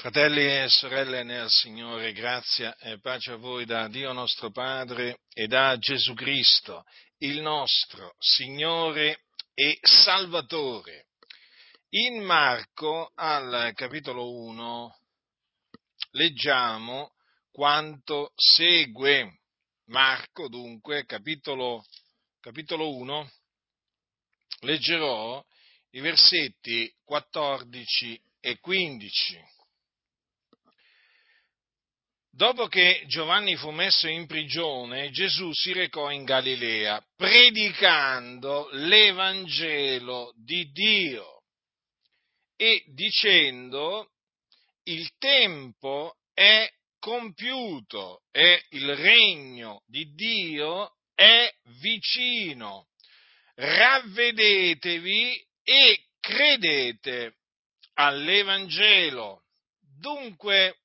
Fratelli e sorelle nel Signore, grazia e pace a voi da Dio nostro Padre e da Gesù Cristo, il nostro Signore e Salvatore. In Marco, al capitolo 1, leggiamo quanto segue. Marco, dunque, capitolo, capitolo 1, leggerò i versetti 14 e 15. Dopo che Giovanni fu messo in prigione, Gesù si recò in Galilea, predicando l'Evangelo di Dio e dicendo il tempo è compiuto e il regno di Dio è vicino. Ravvedetevi e credete all'Evangelo. Dunque,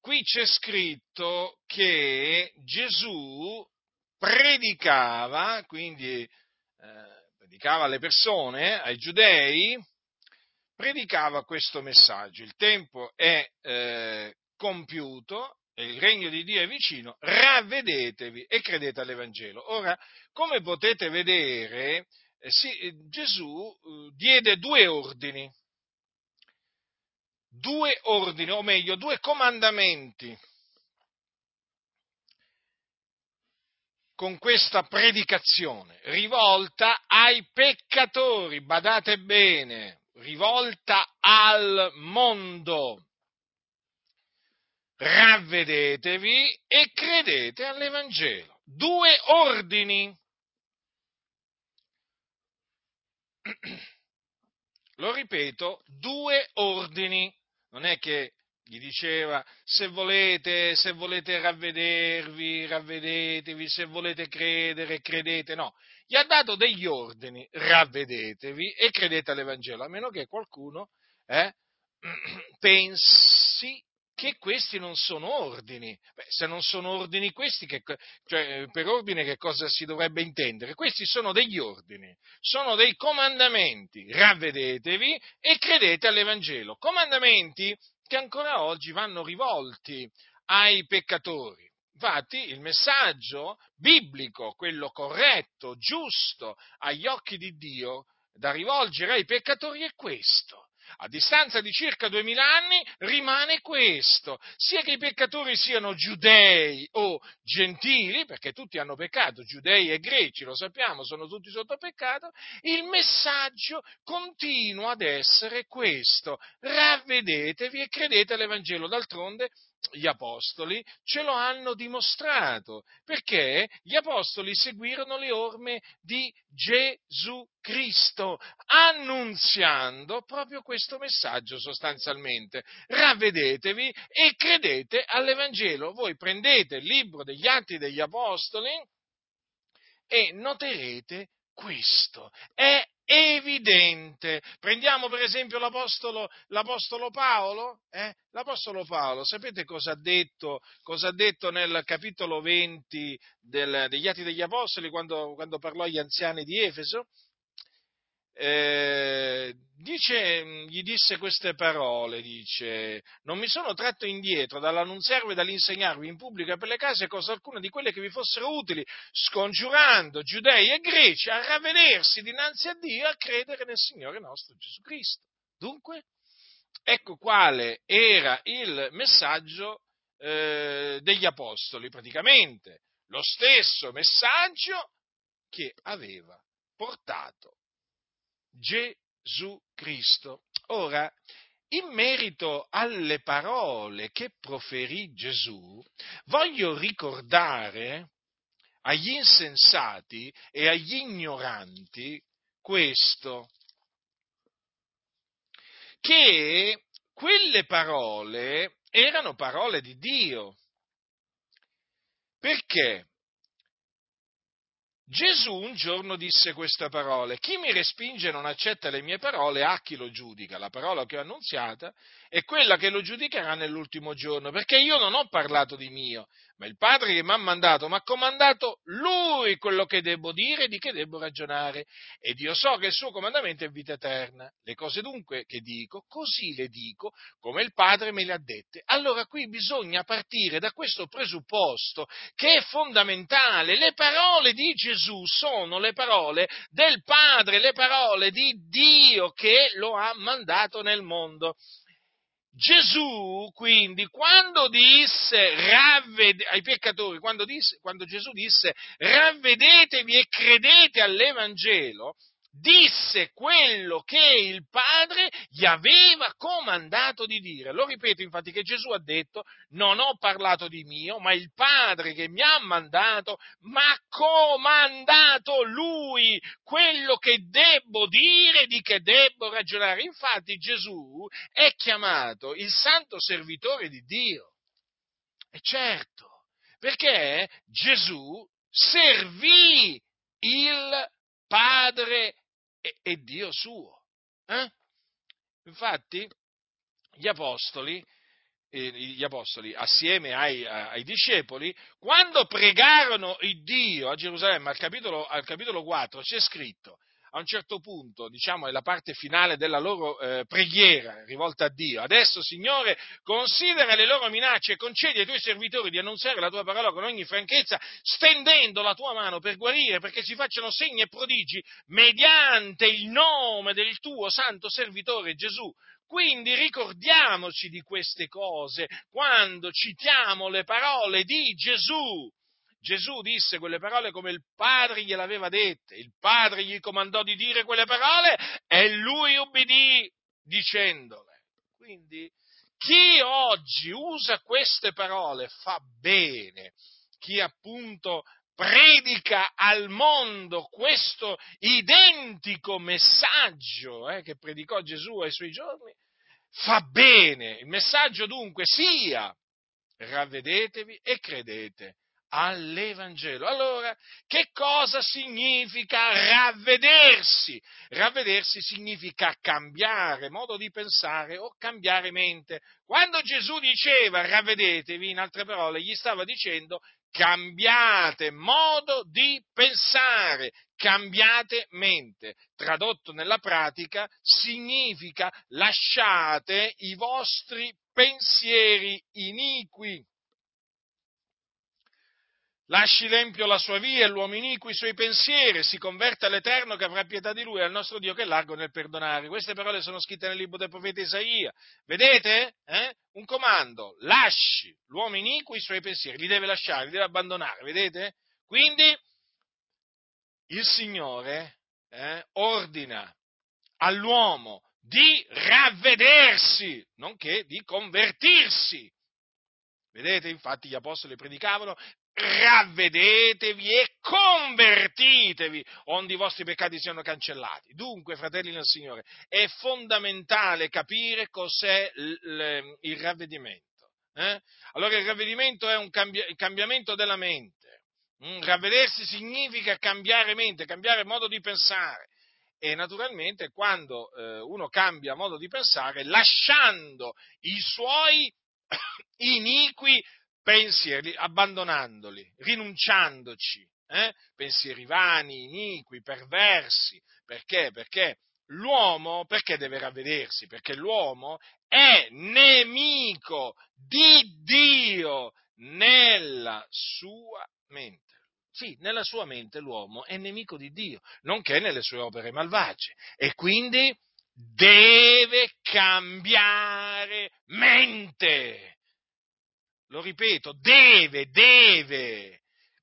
qui c'è scritto che Gesù predicava, quindi eh, predicava alle persone, ai giudei, predicava questo messaggio. Il tempo è eh, compiuto, il regno di Dio è vicino, ravvedetevi e credete all'Evangelo. Ora, come potete vedere, eh, sì, Gesù eh, diede due ordini due ordini, o meglio, due comandamenti con questa predicazione, rivolta ai peccatori, badate bene, rivolta al mondo. Ravvedetevi e credete all'Evangelo. Due ordini. Lo ripeto, due ordini non è che gli diceva se volete, se volete ravvedervi, ravvedetevi, se volete credere, credete, no, gli ha dato degli ordini, ravvedetevi e credete all'Evangelo, a meno che qualcuno eh, pensi che questi non sono ordini. Beh, se non sono ordini questi, che, cioè, per ordine che cosa si dovrebbe intendere? Questi sono degli ordini, sono dei comandamenti. Ravvedetevi e credete all'Evangelo. Comandamenti che ancora oggi vanno rivolti ai peccatori. Infatti il messaggio biblico, quello corretto, giusto agli occhi di Dio, da rivolgere ai peccatori è questo a distanza di circa duemila anni rimane questo, sia che i peccatori siano giudei o gentili, perché tutti hanno peccato, giudei e greci, lo sappiamo, sono tutti sotto peccato, il messaggio continua ad essere questo, ravvedetevi e credete all'Evangelo, d'altronde gli apostoli ce lo hanno dimostrato, perché gli apostoli seguirono le orme di Gesù Cristo, annunziando proprio questo messaggio sostanzialmente. Ravvedetevi e credete all'Evangelo. Voi prendete il libro degli Atti degli Apostoli e noterete questo. È evidente. Prendiamo per esempio l'Apostolo, l'Apostolo Paolo. Eh? L'Apostolo Paolo, sapete cosa ha detto, cosa ha detto nel capitolo 20 del, degli Atti degli Apostoli quando, quando parlò agli anziani di Efeso? Eh, dice, gli disse queste parole, dice, non mi sono tratto indietro dall'annunziarvi e dall'insegnarvi in pubblico e per le case cose alcune di quelle che vi fossero utili, scongiurando giudei e greci a ravvedersi dinanzi a Dio e a credere nel Signore nostro Gesù Cristo. Dunque, ecco quale era il messaggio eh, degli apostoli, praticamente lo stesso messaggio che aveva portato Gesù Cristo. Ora, in merito alle parole che proferì Gesù, voglio ricordare agli insensati e agli ignoranti questo, che quelle parole erano parole di Dio. Perché? Gesù un giorno disse queste parole, chi mi respinge e non accetta le mie parole ha chi lo giudica, la parola che ho annunziata è quella che lo giudicherà nell'ultimo giorno, perché io non ho parlato di mio, ma il Padre che mi ha mandato mi ha comandato Lui quello che devo dire e di che devo ragionare. Ed io so che il suo comandamento è vita eterna. Le cose dunque che dico, così le dico come il Padre me le ha dette. Allora qui bisogna partire da questo presupposto che è fondamentale. Le parole di Gesù sono le parole del Padre, le parole di Dio che lo ha mandato nel mondo. Gesù, quindi, quando disse ai peccatori, quando, disse, quando Gesù disse ravvedetevi e credete all'Evangelo, disse quello che il Padre gli aveva comandato di dire. Lo ripeto infatti che Gesù ha detto, non ho parlato di mio, ma il Padre che mi ha mandato, mi ha comandato lui quello che debbo dire, di che debbo ragionare. Infatti Gesù è chiamato il santo servitore di Dio. E certo, perché Gesù servì il Padre e, e Dio suo. Eh? Infatti, gli apostoli, eh, gli apostoli, assieme ai, ai, discepoli, quando pregarono il Dio a Gerusalemme, al capitolo, al capitolo 4, c'è scritto, a un certo punto, diciamo, è la parte finale della loro eh, preghiera rivolta a Dio. Adesso, Signore, considera le loro minacce e concedi ai tuoi servitori di annunziare la tua parola con ogni franchezza, stendendo la tua mano per guarire, perché si facciano segni e prodigi mediante il nome del tuo santo servitore Gesù. Quindi ricordiamoci di queste cose quando citiamo le parole di Gesù Gesù disse quelle parole come il Padre gliel'aveva dette, il Padre gli comandò di dire quelle parole e lui ubbidì dicendole. Quindi chi oggi usa queste parole fa bene, chi appunto predica al mondo questo identico messaggio eh, che predicò Gesù ai suoi giorni, fa bene. Il messaggio dunque sia ravvedetevi e credete all'Evangelo. Allora, che cosa significa ravvedersi? Ravvedersi significa cambiare modo di pensare o cambiare mente. Quando Gesù diceva ravvedetevi, in altre parole, gli stava dicendo cambiate modo di pensare, cambiate mente. Tradotto nella pratica significa lasciate i vostri pensieri iniqui Lasci l'empio la sua via e l'uomo iniqui i suoi pensieri, si converte all'Eterno che avrà pietà di lui al nostro Dio che è largo nel perdonare. Queste parole sono scritte nel libro del profeta Isaia. Vedete? Eh? Un comando. Lasci l'uomo iniqui i suoi pensieri, li deve lasciare, li deve abbandonare. Vedete? Quindi il Signore eh, ordina all'uomo di ravvedersi, nonché di convertirsi. Vedete, infatti gli apostoli predicavano ravvedetevi e convertitevi, onde i vostri peccati siano cancellati. Dunque, fratelli del Signore, è fondamentale capire cos'è il, ravvedimento. Eh? Allora il ravvedimento è un cambi- cambiamento della mente. Mm, ravvedersi significa cambiare mente, cambiare modo di pensare. E naturalmente quando eh, uno cambia modo di pensare, lasciando i suoi iniqui pensieri, abbandonandoli, rinunciandoci, eh? pensieri vani, iniqui, perversi. Perché? Perché l'uomo, perché deve ravvedersi? Perché l'uomo è nemico di Dio nella sua mente. Sì, nella sua mente l'uomo è nemico di Dio, nonché nelle sue opere malvagie. E quindi deve cambiare mente lo ripeto, deve, deve.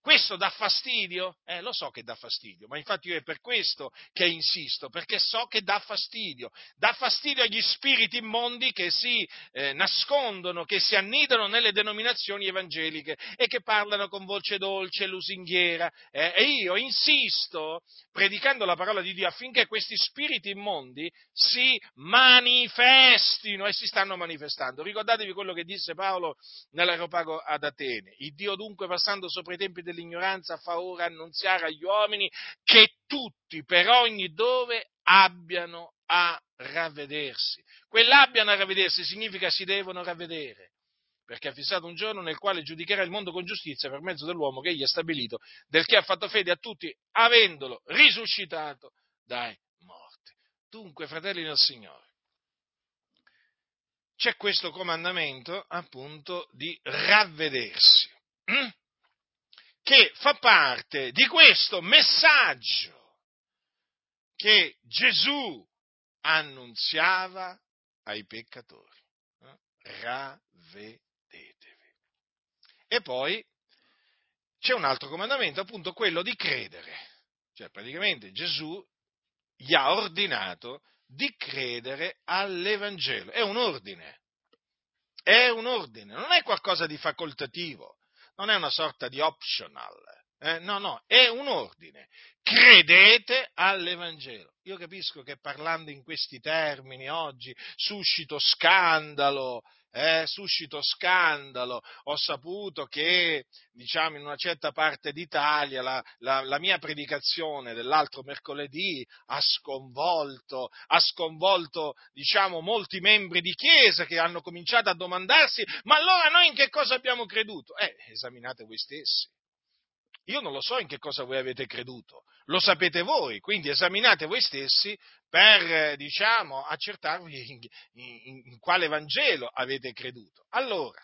Questo dà fastidio? Eh, lo so che dà fastidio, ma infatti io è per questo che insisto, perché so che dà fastidio. Dà fastidio agli spiriti immondi che si eh, nascondono, che si annidano nelle denominazioni evangeliche e che parlano con voce dolce lusinghiera. Eh, e io insisto, predicando la parola di Dio, affinché questi spiriti immondi si manifestino e si stanno manifestando. Ricordatevi quello che disse Paolo nell'aeropago ad Atene. Il Dio dunque, passando sopra i tempi dell'ignoranza fa ora annunziare agli uomini che tutti per ogni dove abbiano a ravvedersi. Quell'abbiano a ravvedersi significa si devono ravvedere. perché ha fissato un giorno nel quale giudicherà il mondo con giustizia per mezzo dell'uomo che egli ha stabilito, del che ha fatto fede a tutti, avendolo risuscitato dai morti. Dunque, fratelli del Signore, c'è questo comandamento appunto di ravvedersi, hm? Che fa parte di questo messaggio che Gesù annunziava ai peccatori. Eh? Ravvedetevi. E poi c'è un altro comandamento, appunto quello di credere. Cioè praticamente Gesù gli ha ordinato di credere all'Evangelo. È un ordine. È un ordine, non è qualcosa di facoltativo, non è una sorta di optional. Eh, no, no, è un ordine. Credete all'Evangelo. Io capisco che parlando in questi termini oggi suscito scandalo, eh, suscito scandalo. Ho saputo che, diciamo, in una certa parte d'Italia la, la, la mia predicazione dell'altro mercoledì ha sconvolto, ha sconvolto, diciamo, molti membri di Chiesa che hanno cominciato a domandarsi, ma allora noi in che cosa abbiamo creduto? Eh, esaminate voi stessi. Io non lo so in che cosa voi avete creduto, lo sapete voi, quindi esaminate voi stessi per, diciamo, accertarvi in, in, in quale Vangelo avete creduto. Allora,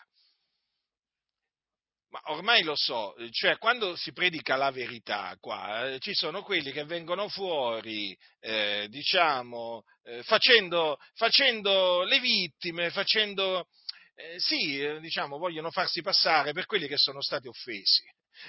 ma ormai lo so, cioè quando si predica la verità qua, eh, ci sono quelli che vengono fuori, eh, diciamo, eh, facendo, facendo, le vittime, facendo, eh, sì, eh, diciamo, vogliono farsi passare per quelli che sono stati offesi.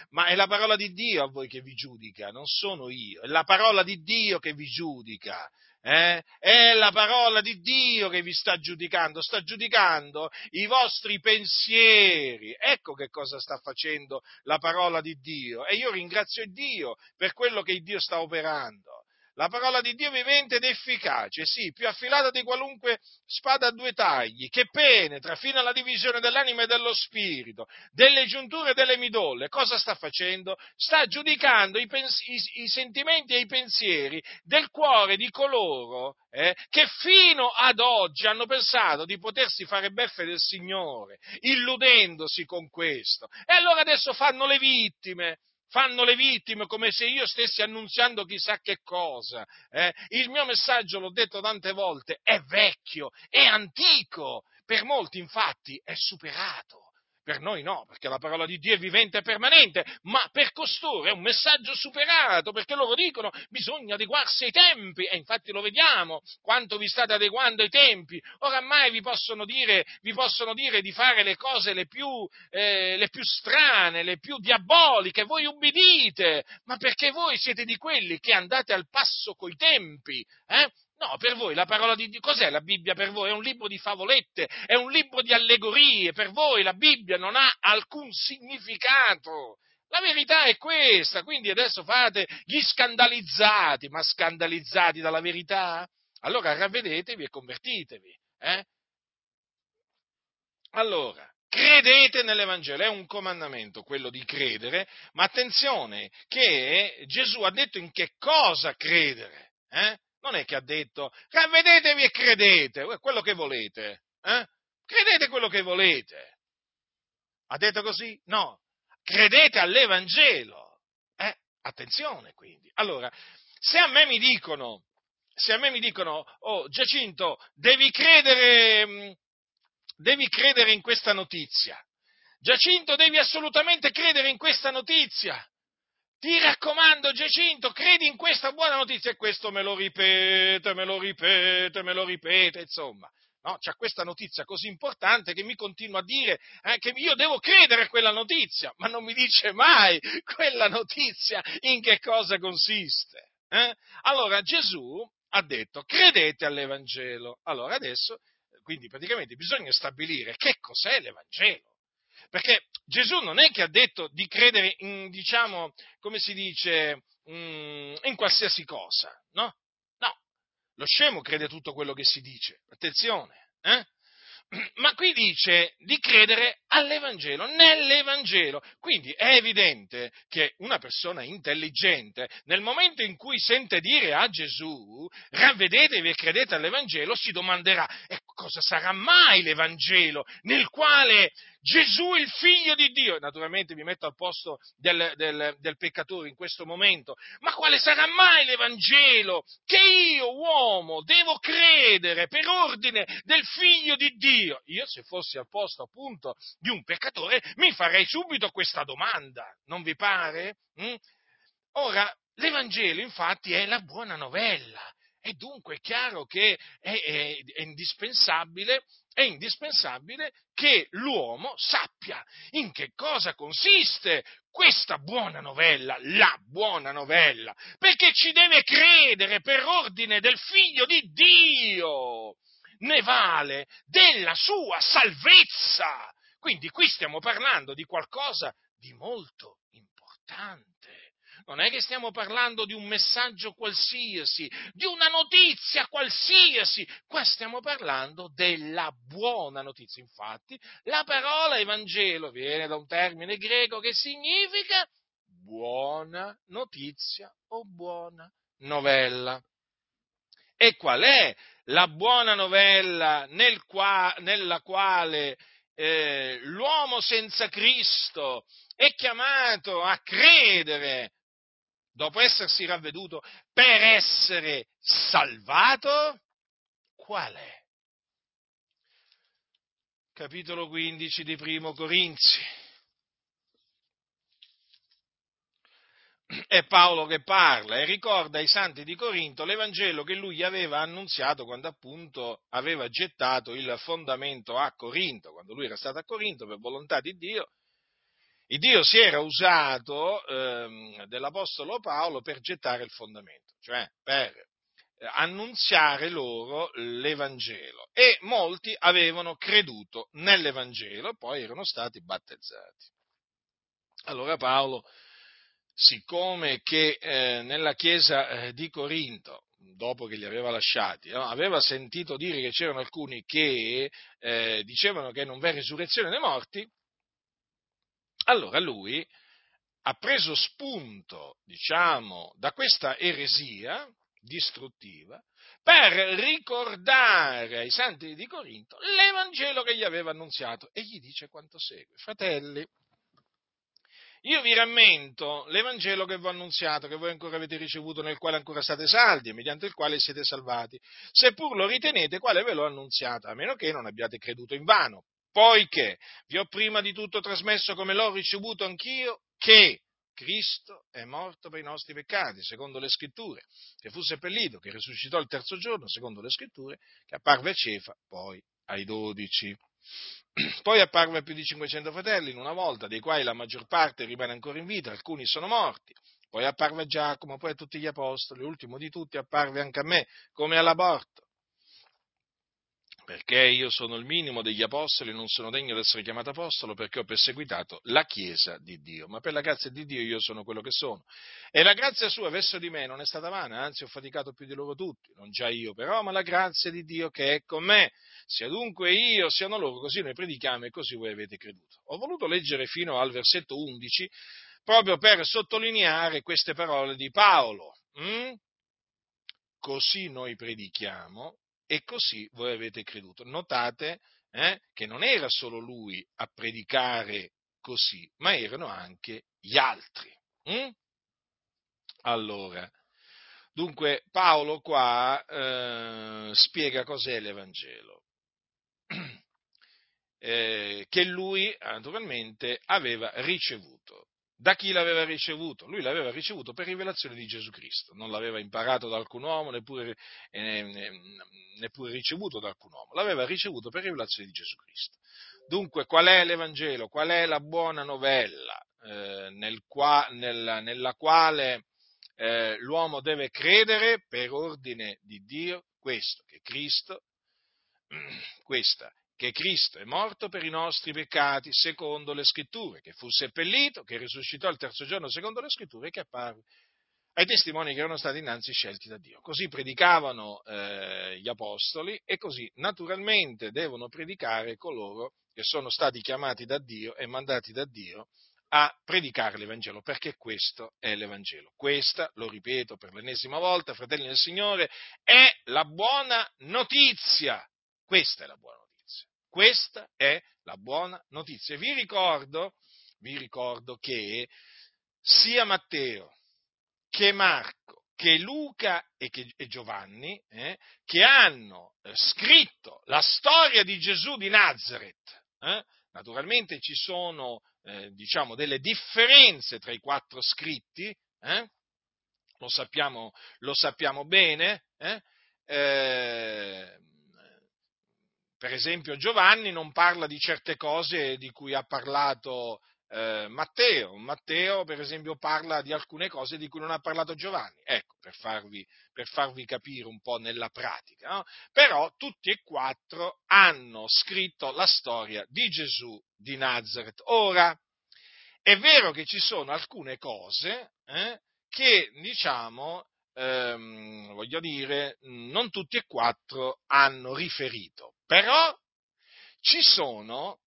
Ma è la parola di Dio a voi che vi giudica, non sono io, è la parola di Dio che vi giudica. Eh? È la parola di Dio che vi sta giudicando, sta giudicando i vostri pensieri. Ecco che cosa sta facendo la parola di Dio. E io ringrazio Dio per quello che Dio sta operando. La parola di Dio vivente ed efficace, sì, più affilata di qualunque spada a due tagli, che penetra fino alla divisione dell'anima e dello spirito, delle giunture e delle midolle. Cosa sta facendo? Sta giudicando i, pens- i-, i sentimenti e i pensieri del cuore di coloro eh, che fino ad oggi hanno pensato di potersi fare beffe del Signore, illudendosi con questo. E allora adesso fanno le vittime fanno le vittime come se io stessi annunziando chissà che cosa. Eh? Il mio messaggio, l'ho detto tante volte, è vecchio, è antico, per molti infatti è superato. Per noi no, perché la parola di Dio è vivente e permanente, ma per costoro è un messaggio superato, perché loro dicono bisogna adeguarsi ai tempi, e infatti lo vediamo, quanto vi state adeguando ai tempi. Oramai vi possono dire, vi possono dire di fare le cose le più, eh, le più strane, le più diaboliche, voi ubbidite, ma perché voi siete di quelli che andate al passo coi tempi, eh? No, per voi la parola di Dio, cos'è la Bibbia per voi? È un libro di favolette, è un libro di allegorie, per voi la Bibbia non ha alcun significato. La verità è questa, quindi adesso fate gli scandalizzati, ma scandalizzati dalla verità? Allora ravvedetevi e convertitevi. Eh? Allora, credete nell'Evangelo, è un comandamento quello di credere, ma attenzione che Gesù ha detto in che cosa credere. Eh? Non è che ha detto ravvedetevi e credete, quello che volete, eh? credete quello che volete. Ha detto così? No, credete all'Evangelo. Eh? Attenzione quindi. Allora, se a me mi dicono, se a me mi dicono, oh Giacinto, devi credere, mm, devi credere in questa notizia. Giacinto, devi assolutamente credere in questa notizia. Ti raccomando, Giacinto, credi in questa buona notizia e questo me lo ripete, me lo ripete, me lo ripete, insomma. No, c'è questa notizia così importante che mi continua a dire eh, che io devo credere a quella notizia, ma non mi dice mai quella notizia in che cosa consiste. Eh? Allora Gesù ha detto credete all'Evangelo. Allora adesso, quindi praticamente bisogna stabilire che cos'è l'Evangelo. Perché Gesù non è che ha detto di credere in, diciamo, come si dice, mm, in qualsiasi cosa, no? No, lo scemo crede tutto quello che si dice, attenzione, eh? Ma qui dice di credere all'Evangelo, nell'Evangelo. Quindi è evidente che una persona intelligente, nel momento in cui sente dire a Gesù, ravvedetevi e credete all'Evangelo, si domanderà, cosa sarà mai l'Evangelo nel quale Gesù, il figlio di Dio, naturalmente mi metto al posto del, del, del, peccatore in questo momento, ma quale sarà mai l'Evangelo che io, uomo, devo credere per ordine del figlio di Dio? Io, se fossi al posto appunto di un peccatore, mi farei subito questa domanda, non vi pare? Mm? Ora, l'Evangelo infatti è la buona novella e dunque è chiaro che è, è, è, indispensabile, è indispensabile che l'uomo sappia in che cosa consiste questa buona novella, la buona novella, perché ci deve credere per ordine del figlio di Dio, ne vale della sua salvezza. Quindi qui stiamo parlando di qualcosa di molto importante non è che stiamo parlando di un messaggio qualsiasi, di una notizia qualsiasi, qua stiamo parlando della buona notizia. Infatti, la parola Evangelo viene da un termine greco che significa buona notizia o buona novella. E qual è la buona novella nel qua, nella quale eh, l'uomo senza Cristo è chiamato a credere dopo essersi ravveduto, per essere salvato? Qual è? Capitolo 15 di Primo Corinzi. È Paolo che parla e ricorda ai santi di Corinto l'Evangelo che lui aveva annunziato quando appunto aveva gettato il fondamento a Corinto, quando lui era stato a Corinto per volontà di Dio il Dio si era usato ehm, dell'Apostolo Paolo per gettare il fondamento, cioè per eh, annunziare loro l'Evangelo e molti avevano creduto nell'Evangelo e poi erano stati battezzati. Allora Paolo, siccome che eh, nella chiesa eh, di Corinto, dopo che li aveva lasciati, no, aveva sentito dire che c'erano alcuni che eh, dicevano che non v'è risurrezione dei morti, allora lui ha preso spunto, diciamo, da questa eresia distruttiva per ricordare ai santi di Corinto l'Evangelo che gli aveva annunziato e gli dice quanto segue. Fratelli, io vi rammento l'Evangelo che vi ho annunziato, che voi ancora avete ricevuto, nel quale ancora state saldi, mediante il quale siete salvati, seppur lo ritenete quale ve l'ho annunziato, a meno che non abbiate creduto in vano poiché vi ho prima di tutto trasmesso come l'ho ricevuto anch'io, che Cristo è morto per i nostri peccati, secondo le scritture, che fu seppellito, che risuscitò il terzo giorno, secondo le scritture, che apparve a Cefa, poi ai dodici. Poi apparve più di 500 fratelli in una volta, dei quali la maggior parte rimane ancora in vita, alcuni sono morti. Poi apparve a Giacomo, poi a tutti gli apostoli, l'ultimo di tutti apparve anche a me, come all'aborto perché io sono il minimo degli apostoli, non sono degno di essere chiamato apostolo perché ho perseguitato la Chiesa di Dio, ma per la grazia di Dio io sono quello che sono. E la grazia sua verso di me non è stata vana, anzi ho faticato più di loro tutti, non già io però, ma la grazia di Dio che è con me. Sia dunque io, siano loro, così noi predichiamo e così voi avete creduto. Ho voluto leggere fino al versetto 11 proprio per sottolineare queste parole di Paolo. Mm? Così noi predichiamo e così voi avete creduto. Notate eh, che non era solo lui a predicare così, ma erano anche gli altri. Mm? Allora, dunque Paolo qua eh, spiega cos'è l'Evangelo. Eh, che lui naturalmente aveva ricevuto. Da chi l'aveva ricevuto? Lui l'aveva ricevuto per rivelazione di Gesù Cristo, non l'aveva imparato da alcun uomo, neppure, eh, neppure ricevuto da alcun uomo, l'aveva ricevuto per rivelazione di Gesù Cristo. Dunque, qual è l'Evangelo? Qual è la buona novella eh, nel qua, nella, nella, quale eh, l'uomo deve credere per ordine di Dio? Questo, che Cristo, questa che Cristo è morto per i nostri peccati secondo le scritture, che fu seppellito, che risuscitò il terzo giorno secondo le scritture e che apparve ai testimoni che erano stati innanzi scelti da Dio. Così predicavano eh, gli apostoli e così naturalmente devono predicare coloro che sono stati chiamati da Dio e mandati da Dio a predicare l'Evangelo, perché questo è l'Evangelo. Questa, lo ripeto per l'ennesima volta, fratelli del Signore, è la buona notizia Questa è la buona notizia. Questa è la buona notizia. Vi ricordo, vi ricordo che sia Matteo che Marco, che Luca e, che, e Giovanni, eh, che hanno eh, scritto la storia di Gesù di Nazareth, eh, naturalmente ci sono eh, diciamo, delle differenze tra i quattro scritti, eh, lo sappiamo, lo, sappiamo, bene. Per esempio Giovanni non parla di certe cose di cui ha parlato eh, Matteo. Matteo, per esempio, parla di alcune cose di cui non ha parlato Giovanni. Ecco, per farvi, per farvi capire un po' nella pratica. No? Però tutti e quattro hanno scritto la storia di Gesù di Nazareth. Ora, è vero che ci sono alcune cose eh, che, diciamo, ehm, voglio dire, non tutti e quattro hanno riferito, però ci sono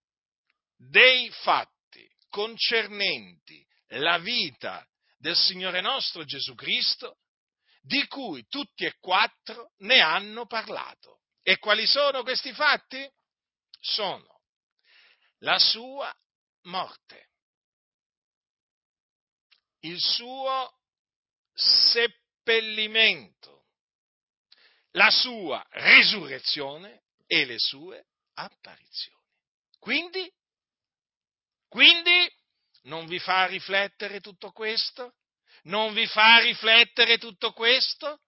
dei fatti concernenti la vita del Signore nostro Gesù Cristo, di cui tutti e quattro ne hanno parlato. E quali sono questi fatti? Sono la sua morte, il suo seppellimento, la sua risurrezione e le sue apparizioni. Quindi quindi non vi fa riflettere tutto questo? Non vi fa riflettere tutto questo?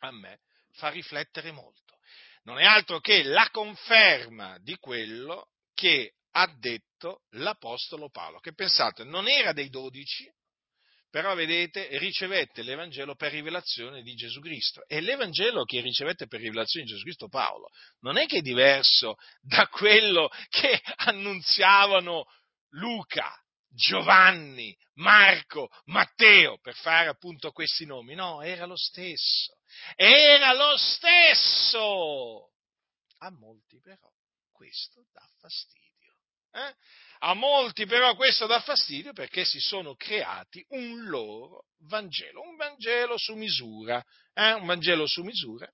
A me fa riflettere molto. Non è altro che la conferma di quello che ha detto l'Apostolo Paolo, che pensate non era dei dodici, però vedete, ricevette l'Evangelo per rivelazione di Gesù Cristo. E l'Evangelo che ricevette per rivelazione di Gesù Cristo Paolo non è che è diverso da quello che annunziavano Luca, Giovanni, Marco, Matteo, per fare appunto questi nomi. No, era lo stesso. Era lo stesso. A molti però questo dà fastidio. Eh? A molti però questo dà fastidio perché si sono creati un loro Vangelo, un Vangelo su misura, eh? un Vangelo su misura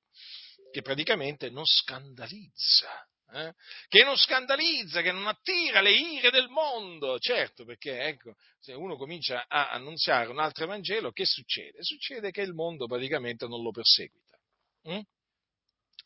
che praticamente non scandalizza, eh? che non scandalizza, che non attira le ire del mondo. Certo, perché ecco, se uno comincia a annunziare un altro Vangelo, che succede? Succede che il mondo praticamente non lo perseguita. Hm?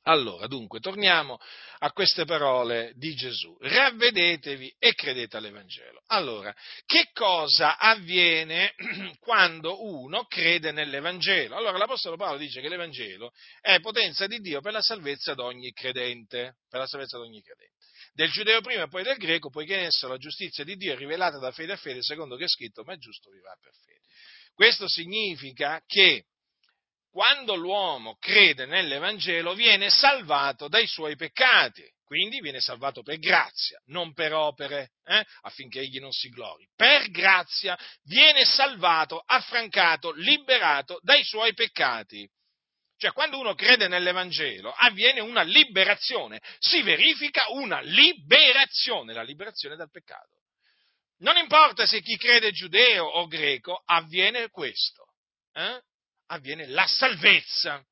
Allora, dunque, torniamo a queste parole di Gesù. Ravvedetevi e credete all'Evangelo. Allora, che cosa avviene quando uno crede nell'Evangelo? Allora, l'Apostolo Paolo dice che l'Evangelo è potenza di Dio per la salvezza di ogni credente, per la salvezza di ogni credente. Del giudeo prima e poi del greco, poiché in esso la giustizia di Dio è rivelata da fede a fede, secondo che è scritto, ma è giusto vivrà per fede. Questo significa che quando l'uomo crede nell'Evangelo viene salvato dai suoi peccati, quindi viene salvato per grazia, non per opere, eh, affinché egli non si glori. Per grazia viene salvato, affrancato, liberato dai suoi peccati. Cioè, quando uno crede nell'Evangelo avviene una liberazione, si verifica una liberazione, la liberazione dal peccato. Non importa se chi crede giudeo o greco, avviene questo. Eh? Avviene la salvezza.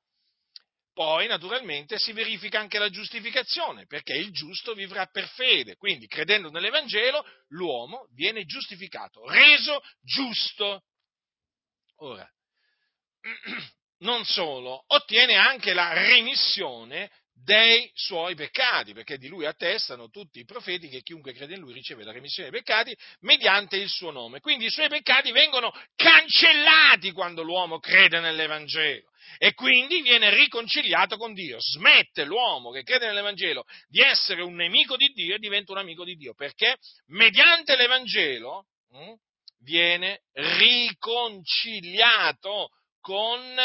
Poi, naturalmente, si verifica anche la giustificazione, perché il giusto vivrà per fede. Quindi, credendo nell'Evangelo, l'uomo viene giustificato, reso giusto. Ora, non solo, ottiene anche la remissione dei suoi peccati, perché di lui attestano tutti i profeti che chiunque crede in lui riceve la remissione dei peccati mediante il suo nome. Quindi i suoi peccati vengono cancellati quando l'uomo crede nell'Evangelo e quindi viene riconciliato con Dio. Smette l'uomo che crede nell'Evangelo di essere un nemico di Dio e diventa un amico di Dio, perché mediante l'Evangelo hm, viene riconciliato con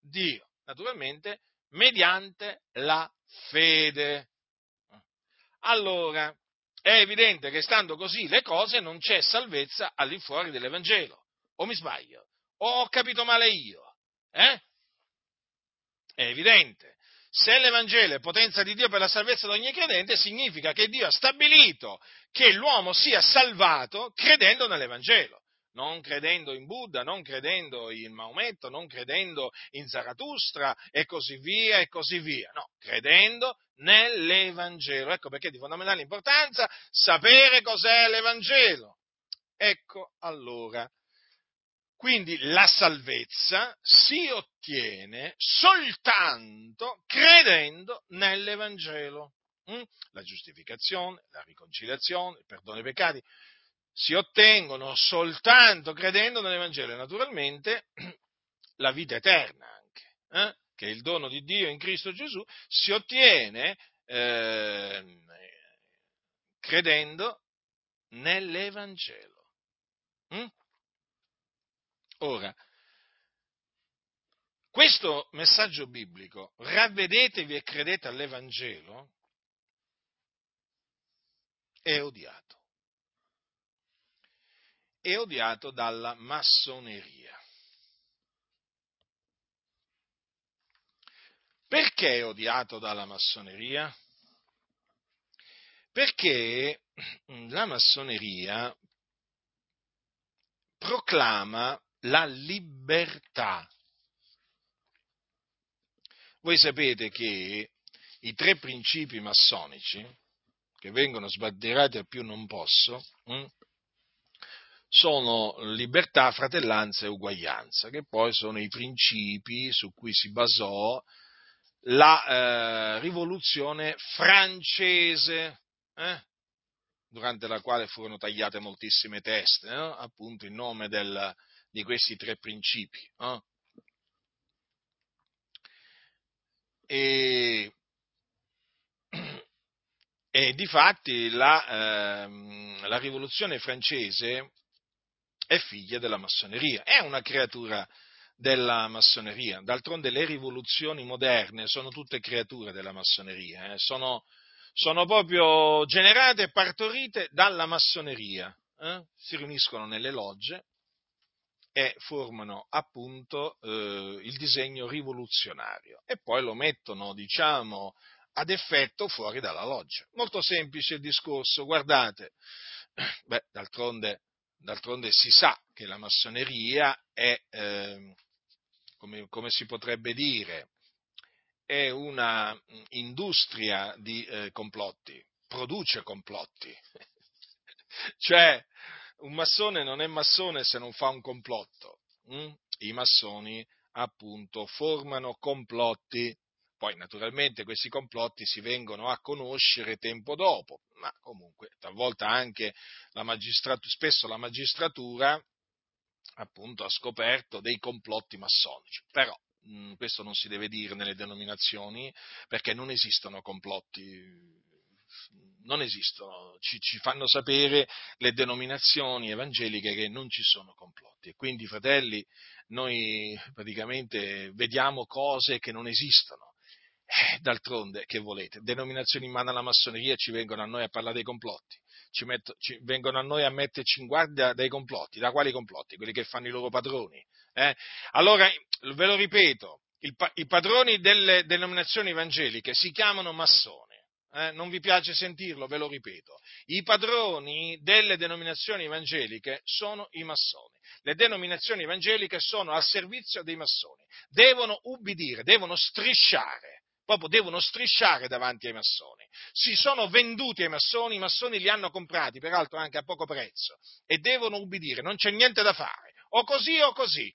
Dio. Naturalmente mediante la fede. Allora, è evidente che stando così le cose non c'è salvezza all'infuori dell'Evangelo. O mi sbaglio? O ho capito male io? Eh? È evidente. Se l'Evangelo è potenza di Dio per la salvezza di ogni credente, significa che Dio ha stabilito che l'uomo sia salvato credendo nell'Evangelo. Non credendo in Buddha, non credendo in Maometto, non credendo in Zarathustra e così via e così via, no, credendo nell'Evangelo. Ecco perché è di fondamentale importanza sapere cos'è l'Evangelo. Ecco allora. Quindi la salvezza si ottiene soltanto credendo nell'Evangelo. Mm? La giustificazione, la riconciliazione, il perdono dei peccati si ottengono soltanto credendo nell'Evangelo e naturalmente la vita eterna anche, eh? che è il dono di Dio in Cristo Gesù, si ottiene eh, credendo nell'Evangelo. Mm? Ora, questo messaggio biblico, ravvedetevi e credete all'Evangelo, è odiato è odiato dalla massoneria. Perché è odiato dalla massoneria? Perché la massoneria proclama la libertà. Voi sapete che i tre principi massonici, che vengono sbandierati a più non posso, hm, sono libertà, fratellanza e uguaglianza, che poi sono i principi su cui si basò la eh, rivoluzione francese, eh? durante la quale furono tagliate moltissime teste, eh? appunto in nome del, di questi tre principi. E, e difatti la, ehm, la rivoluzione francese è figlia della massoneria, è una creatura della massoneria. D'altronde le rivoluzioni moderne sono tutte creature della massoneria, eh? sono, sono, proprio generate e partorite dalla massoneria. Eh? Si riuniscono nelle logge e formano appunto eh, il disegno rivoluzionario e poi lo mettono, diciamo, ad effetto fuori dalla loggia. Molto semplice il discorso, guardate, beh, d'altronde D'altronde si sa che la massoneria è, eh, come, come, si potrebbe dire, è una mm, industria di eh, complotti, produce complotti. cioè, un massone non è massone se non fa un complotto. Mm? I massoni, appunto, formano complotti poi naturalmente questi complotti si vengono a conoscere tempo dopo, ma comunque talvolta anche la magistratura, spesso la magistratura appunto ha scoperto dei complotti massonici, però mh, questo non si deve dire nelle denominazioni perché non esistono complotti non esistono, ci, ci, fanno sapere le denominazioni evangeliche che non ci sono complotti. E quindi fratelli noi praticamente vediamo cose che non esistono eh, d'altronde, che volete? Denominazioni in mano alla massoneria ci vengono a noi a parlare dei complotti, ci, metto, ci vengono a noi a metterci in guardia dai complotti. Da quali complotti? Quelli che fanno i loro padroni. Eh? Allora, ve lo ripeto, il, i padroni delle denominazioni evangeliche si chiamano massoni. Eh, non vi piace sentirlo, ve lo ripeto. I padroni delle denominazioni evangeliche sono i massoni. Le denominazioni evangeliche sono al servizio dei massoni. Devono ubbidire, devono strisciare proprio devono strisciare davanti ai massoni. Si sono venduti ai massoni, i massoni li hanno comprati, peraltro anche a poco prezzo, e devono ubbidire, non c'è niente da fare, o così o così.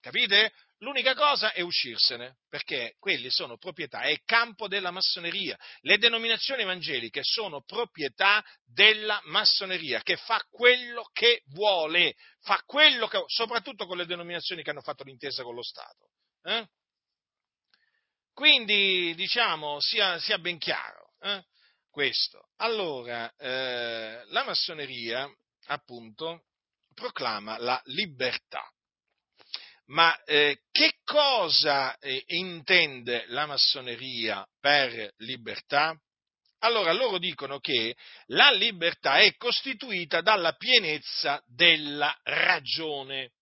Capite? L'unica cosa è uscirsene, perché quelli sono proprietà, è campo della massoneria. Le denominazioni evangeliche sono proprietà della massoneria, che fa quello che vuole, fa quello che, soprattutto con le denominazioni che hanno fatto l'intesa con lo Stato. Eh? Quindi, diciamo, sia, sia ben chiaro eh, questo. Allora, eh, la massoneria, appunto, proclama la libertà. Ma eh, che cosa eh, intende la massoneria per libertà? Allora loro dicono che la libertà è costituita dalla pienezza della ragione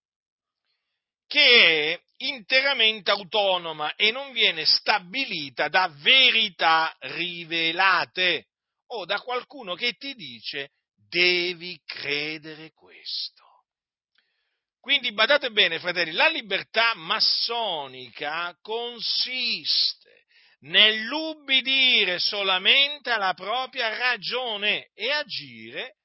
che è interamente autonoma e non viene stabilita da verità rivelate o da qualcuno che ti dice devi credere questo. Quindi badate bene, fratelli, la libertà massonica consiste nell'ubbidire solamente alla propria ragione e agire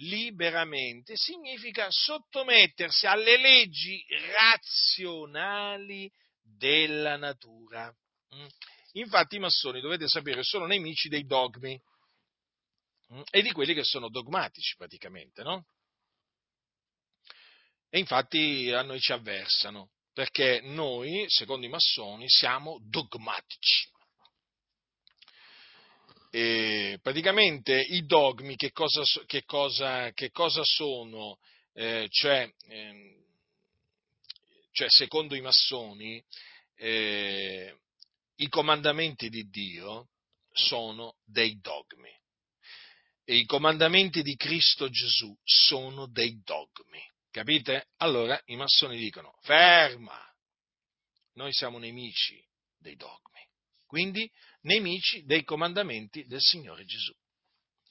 liberamente significa sottomettersi alle leggi razionali della natura. Mm. Infatti i massoni, dovete sapere, sono nemici dei dogmi mm, e di quelli che sono dogmatici praticamente, no? E infatti a noi ci avversano, perché noi, secondo i massoni, siamo dogmatici. E praticamente i dogmi che cosa, che cosa, che cosa sono? Eh, cioè, eh, cioè, secondo i massoni, eh, i comandamenti di Dio sono dei dogmi e i comandamenti di Cristo Gesù sono dei dogmi. Capite? Allora i massoni dicono, ferma, noi siamo nemici dei dogmi, quindi nemici dei comandamenti del Signore Gesù.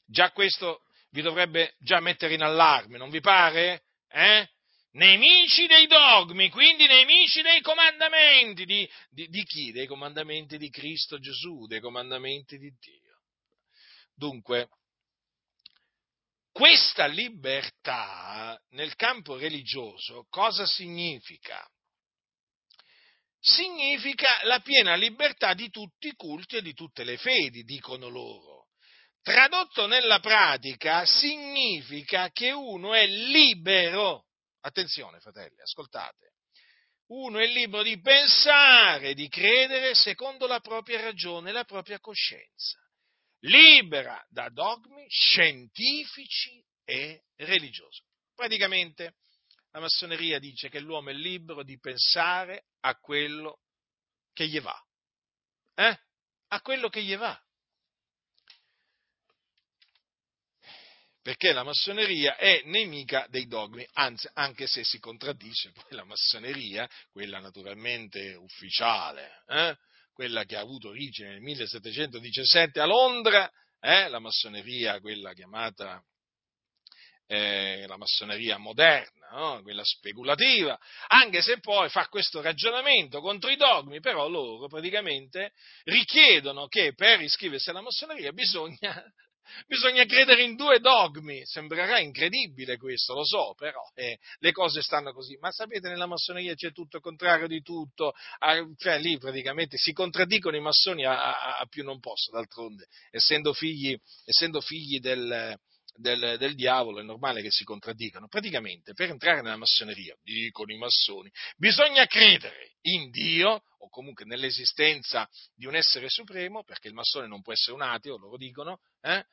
Già questo vi dovrebbe già mettere in allarme, non vi pare? Eh? Nemici dei dogmi, quindi nemici dei comandamenti. Di, di, di chi? Dei comandamenti di Cristo Gesù, dei comandamenti di Dio. Dunque, questa libertà nel campo religioso cosa significa? Significa la piena libertà di tutti i culti e di tutte le fedi, dicono loro. Tradotto nella pratica significa che uno è libero, attenzione fratelli, ascoltate, uno è libero di pensare, di credere secondo la propria ragione la propria coscienza libera da dogmi scientifici e religiosi. Praticamente la massoneria dice che l'uomo è libero di pensare a quello che gli va, eh? a quello che gli va. Perché la massoneria è nemica dei dogmi, anzi, anche se si contraddice poi la massoneria, quella naturalmente ufficiale, eh? quella che ha avuto origine nel 1717 a Londra, eh, la massoneria, quella chiamata eh, la massoneria moderna, no? quella speculativa, anche se poi fa questo ragionamento contro i dogmi, però loro praticamente richiedono che per iscriversi alla massoneria bisogna Bisogna credere in due dogmi, sembrerà incredibile questo, lo so, però eh, le cose stanno così. Ma sapete, nella massoneria c'è tutto il contrario di tutto, ah, cioè lì praticamente si contraddicono i massoni a, a, a più non posso, d'altronde, essendo figli, essendo figli del, del, del, diavolo è normale che si contraddicano. Praticamente per entrare nella massoneria, dicono i massoni, bisogna credere in Dio o comunque nell'esistenza di un essere supremo, perché il massone non può essere un ateo, loro dicono, eh?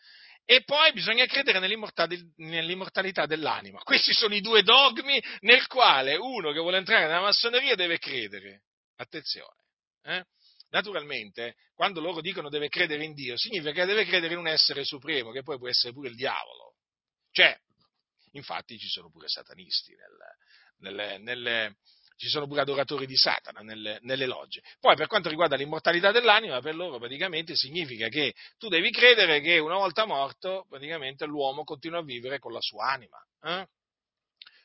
e poi bisogna credere nell'immortalità dell'anima. Questi sono i due dogmi nel quale uno che vuole entrare nella massoneria deve credere. Attenzione. Eh? Naturalmente, quando loro dicono deve credere in Dio, significa che deve credere in un essere supremo, che poi può essere pure il diavolo. Cioè, infatti ci sono pure satanisti nel, nelle, nelle, ci sono pure adoratori di Satana nelle, nelle, logge. Poi per quanto riguarda l'immortalità dell'anima, per loro praticamente significa che tu devi credere che una volta morto, praticamente l'uomo continua a vivere con la sua anima. Eh?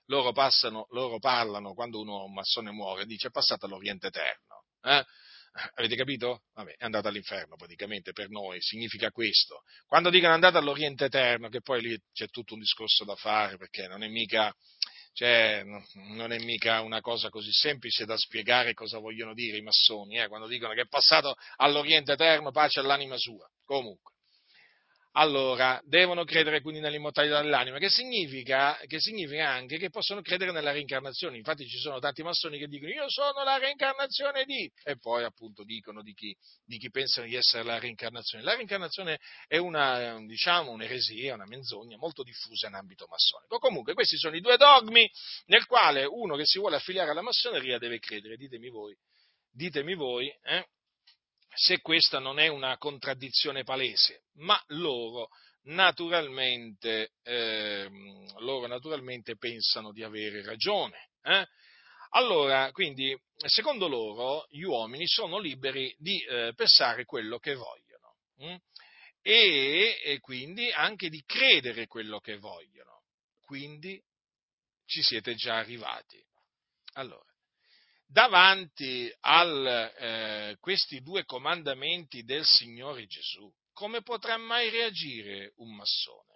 Loro, passano, loro parlano, quando uno un massone muore, dice è passato all'Oriente Eterno. Eh? Avete capito? Vabbè, è andato all'inferno praticamente per noi, significa questo. Quando dicono andate all'Oriente Eterno, che poi lì c'è tutto un discorso da fare, perché non è mica, cioè, non è mica una cosa così semplice da spiegare cosa vogliono dire i massoni, eh, quando dicono che è passato all'Oriente Eterno, pace all'anima sua. Comunque allora devono credere quindi nell'immortalità dell'anima, che significa, che significa, anche che possono credere nella reincarnazione. Infatti ci sono tanti massoni che dicono io sono la reincarnazione di, e poi appunto dicono di chi, di chi pensano di essere la reincarnazione. La reincarnazione è una, diciamo, un'eresia, una menzogna molto diffusa in ambito massonico. Comunque questi sono i due dogmi nel quale uno che si vuole affiliare alla massoneria deve credere, ditemi voi, ditemi voi, eh? Se questa non è una contraddizione palese, ma loro naturalmente, eh, loro naturalmente pensano di avere ragione. Eh? Allora, quindi, secondo loro, gli uomini sono liberi di eh, pensare quello che vogliono hm? e, e quindi anche di credere quello che vogliono. Quindi ci siete già arrivati. allora, davanti a eh, questi due comandamenti del Signore Gesù, come potrà mai reagire un massone?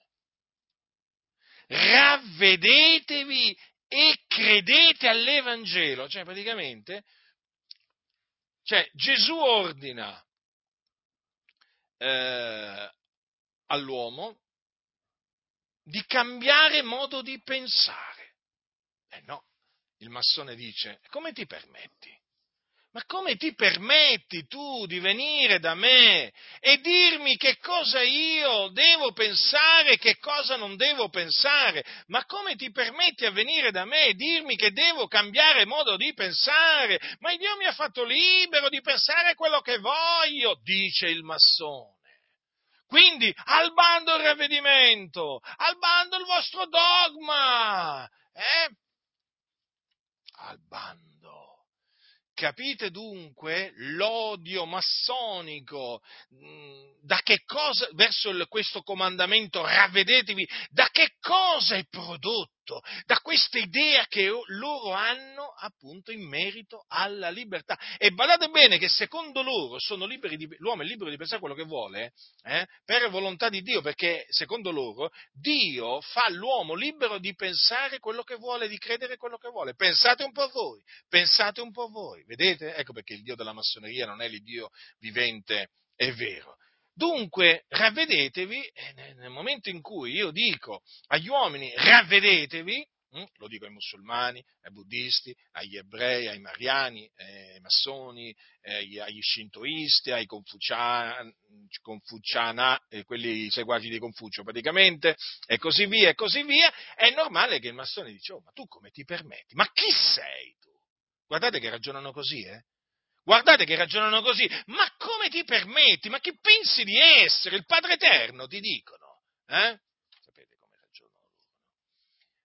Ravvedetevi e credete all'Evangelo, cioè praticamente cioè, Gesù ordina eh, all'uomo di cambiare modo di pensare. Eh no, il massone dice, come ti permetti? Ma come ti permetti tu di venire da me e dirmi che cosa io devo pensare e che cosa non devo pensare? Ma come ti permetti a venire da me e dirmi che devo cambiare modo di pensare? Ma Dio mi ha fatto libero di pensare quello che voglio, dice il massone. Quindi al bando il ravvedimento, al bando il vostro dogma, eh? Al bando Capite dunque l'odio massonico da che cosa, verso questo comandamento ravvedetevi, da che cosa è prodotto? Da questa idea che loro hanno appunto in merito alla libertà. E badate bene che secondo loro di, l'uomo è libero di pensare quello che vuole eh, per volontà di Dio, perché secondo loro Dio fa l'uomo libero di pensare quello che vuole, di credere quello che vuole. Pensate un po' voi, pensate un po' voi. Vedete? Ecco perché il Dio della massoneria non è l'Iddio vivente e vero. Dunque, ravvedetevi, nel momento in cui io dico agli uomini ravvedetevi, hm, lo dico ai musulmani, ai buddisti, agli ebrei, ai mariani, ai massoni, agli scintoisti, ai confuciana, quelli seguaci di Confucio praticamente, e così via, e così via, è normale che il massone dice, oh, ma tu come ti permetti? Ma chi sei tu? Guardate che ragionano così, eh? Guardate che ragionano così. Ma come ti permetti? Ma chi pensi di essere? Il Padre Eterno, ti dicono. Eh? Sapete come ragionano?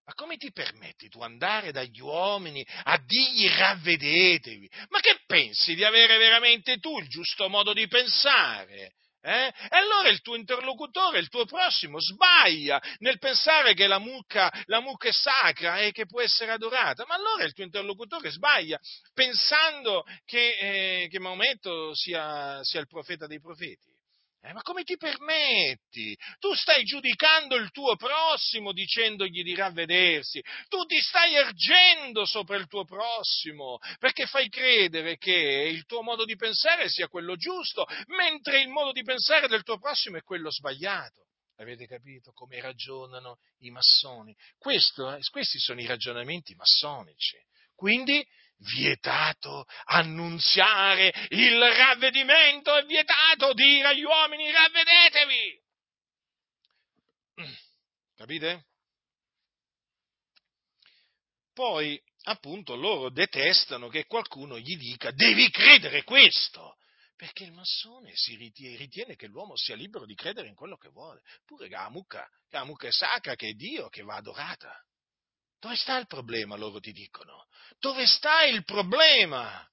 Ma come ti permetti tu andare dagli uomini a dirgli ravvedetevi? Ma che pensi di avere veramente tu il giusto modo di pensare? Eh? E allora il tuo interlocutore, il tuo prossimo, sbaglia nel pensare che la mucca, la mucca, è sacra e che può essere adorata, ma allora il tuo interlocutore sbaglia pensando che, eh, che Maometto sia, sia il profeta dei profeti. Eh, ma come ti permetti? Tu stai giudicando il tuo prossimo dicendogli di ravvedersi, tu ti stai ergendo sopra il tuo prossimo perché fai credere che il tuo modo di pensare sia quello giusto, mentre il modo di pensare del tuo prossimo è quello sbagliato. Avete capito come ragionano i massoni? Questo, eh, questi sono i ragionamenti massonici. Quindi vietato annunziare il ravvedimento, è vietato dire agli uomini ravvedetevi. Capite? Poi, appunto, loro detestano che qualcuno gli dica devi credere questo, perché il massone si ritiene, ritiene che l'uomo sia libero di credere in quello che vuole, pure che la mucca, che la mucca è sacra, che è Dio, che va adorata. Dove sta il problema? Loro ti dicono. Dove sta il problema?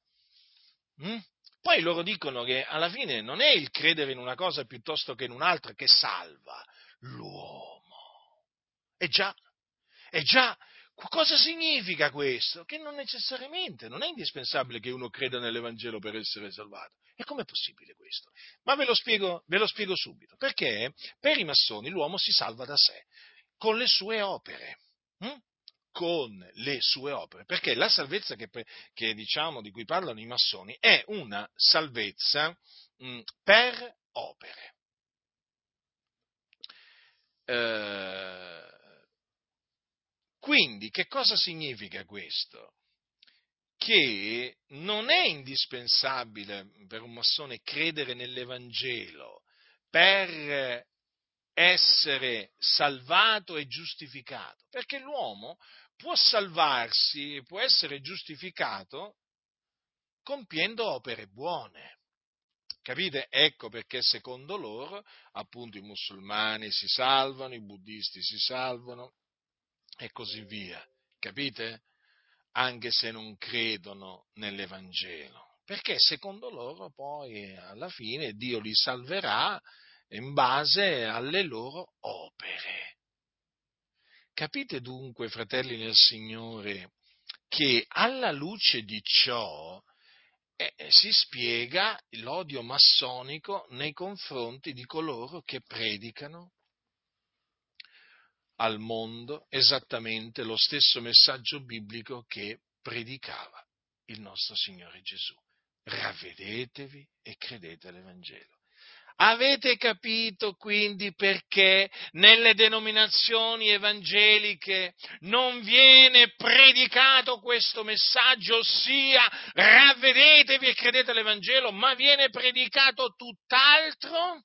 Mm? Poi loro dicono che alla fine non è il credere in una cosa piuttosto che in un'altra che salva l'uomo. E già, e già, cosa significa questo? Che non necessariamente, non è indispensabile che uno creda nell'Evangelo per essere salvato. E com'è possibile questo? Ma ve lo spiego, ve lo spiego subito. Perché per i massoni l'uomo si salva da sé, con le sue opere. Mm? Con le sue opere, perché la salvezza che, che diciamo, di cui parlano i massoni è una salvezza mh, per opere. Eh, quindi che cosa significa questo? Che non è indispensabile per un massone credere nell'Evangelo per essere salvato e giustificato, perché l'uomo può salvarsi, può essere giustificato compiendo opere buone. Capite? Ecco perché secondo loro, appunto, i musulmani si salvano, i buddisti si salvano e così via. Capite? Anche se non credono nell'Evangelo. Perché secondo loro poi alla fine Dio li salverà in base alle loro opere. Capite dunque, fratelli nel Signore, che alla luce di ciò eh, si spiega l'odio massonico nei confronti di coloro che predicano al mondo esattamente lo stesso messaggio biblico che predicava il nostro Signore Gesù. Ravvedetevi e credete all'Evangelo. Avete capito quindi perché nelle denominazioni evangeliche non viene predicato questo messaggio, ossia ravvedetevi e credete all'Evangelo, ma viene predicato tutt'altro?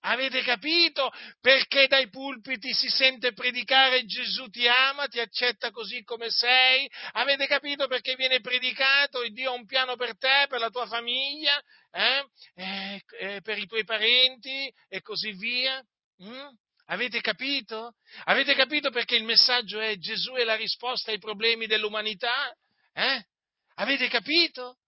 Avete capito perché dai pulpiti si sente predicare Gesù ti ama, ti accetta così come sei? Avete capito perché viene predicato il Dio ha un piano per te, per la tua famiglia, eh? Eh, eh, per i tuoi parenti e così via? Mm? Avete capito? Avete capito perché il messaggio è Gesù è la risposta ai problemi dell'umanità? Eh? Avete capito?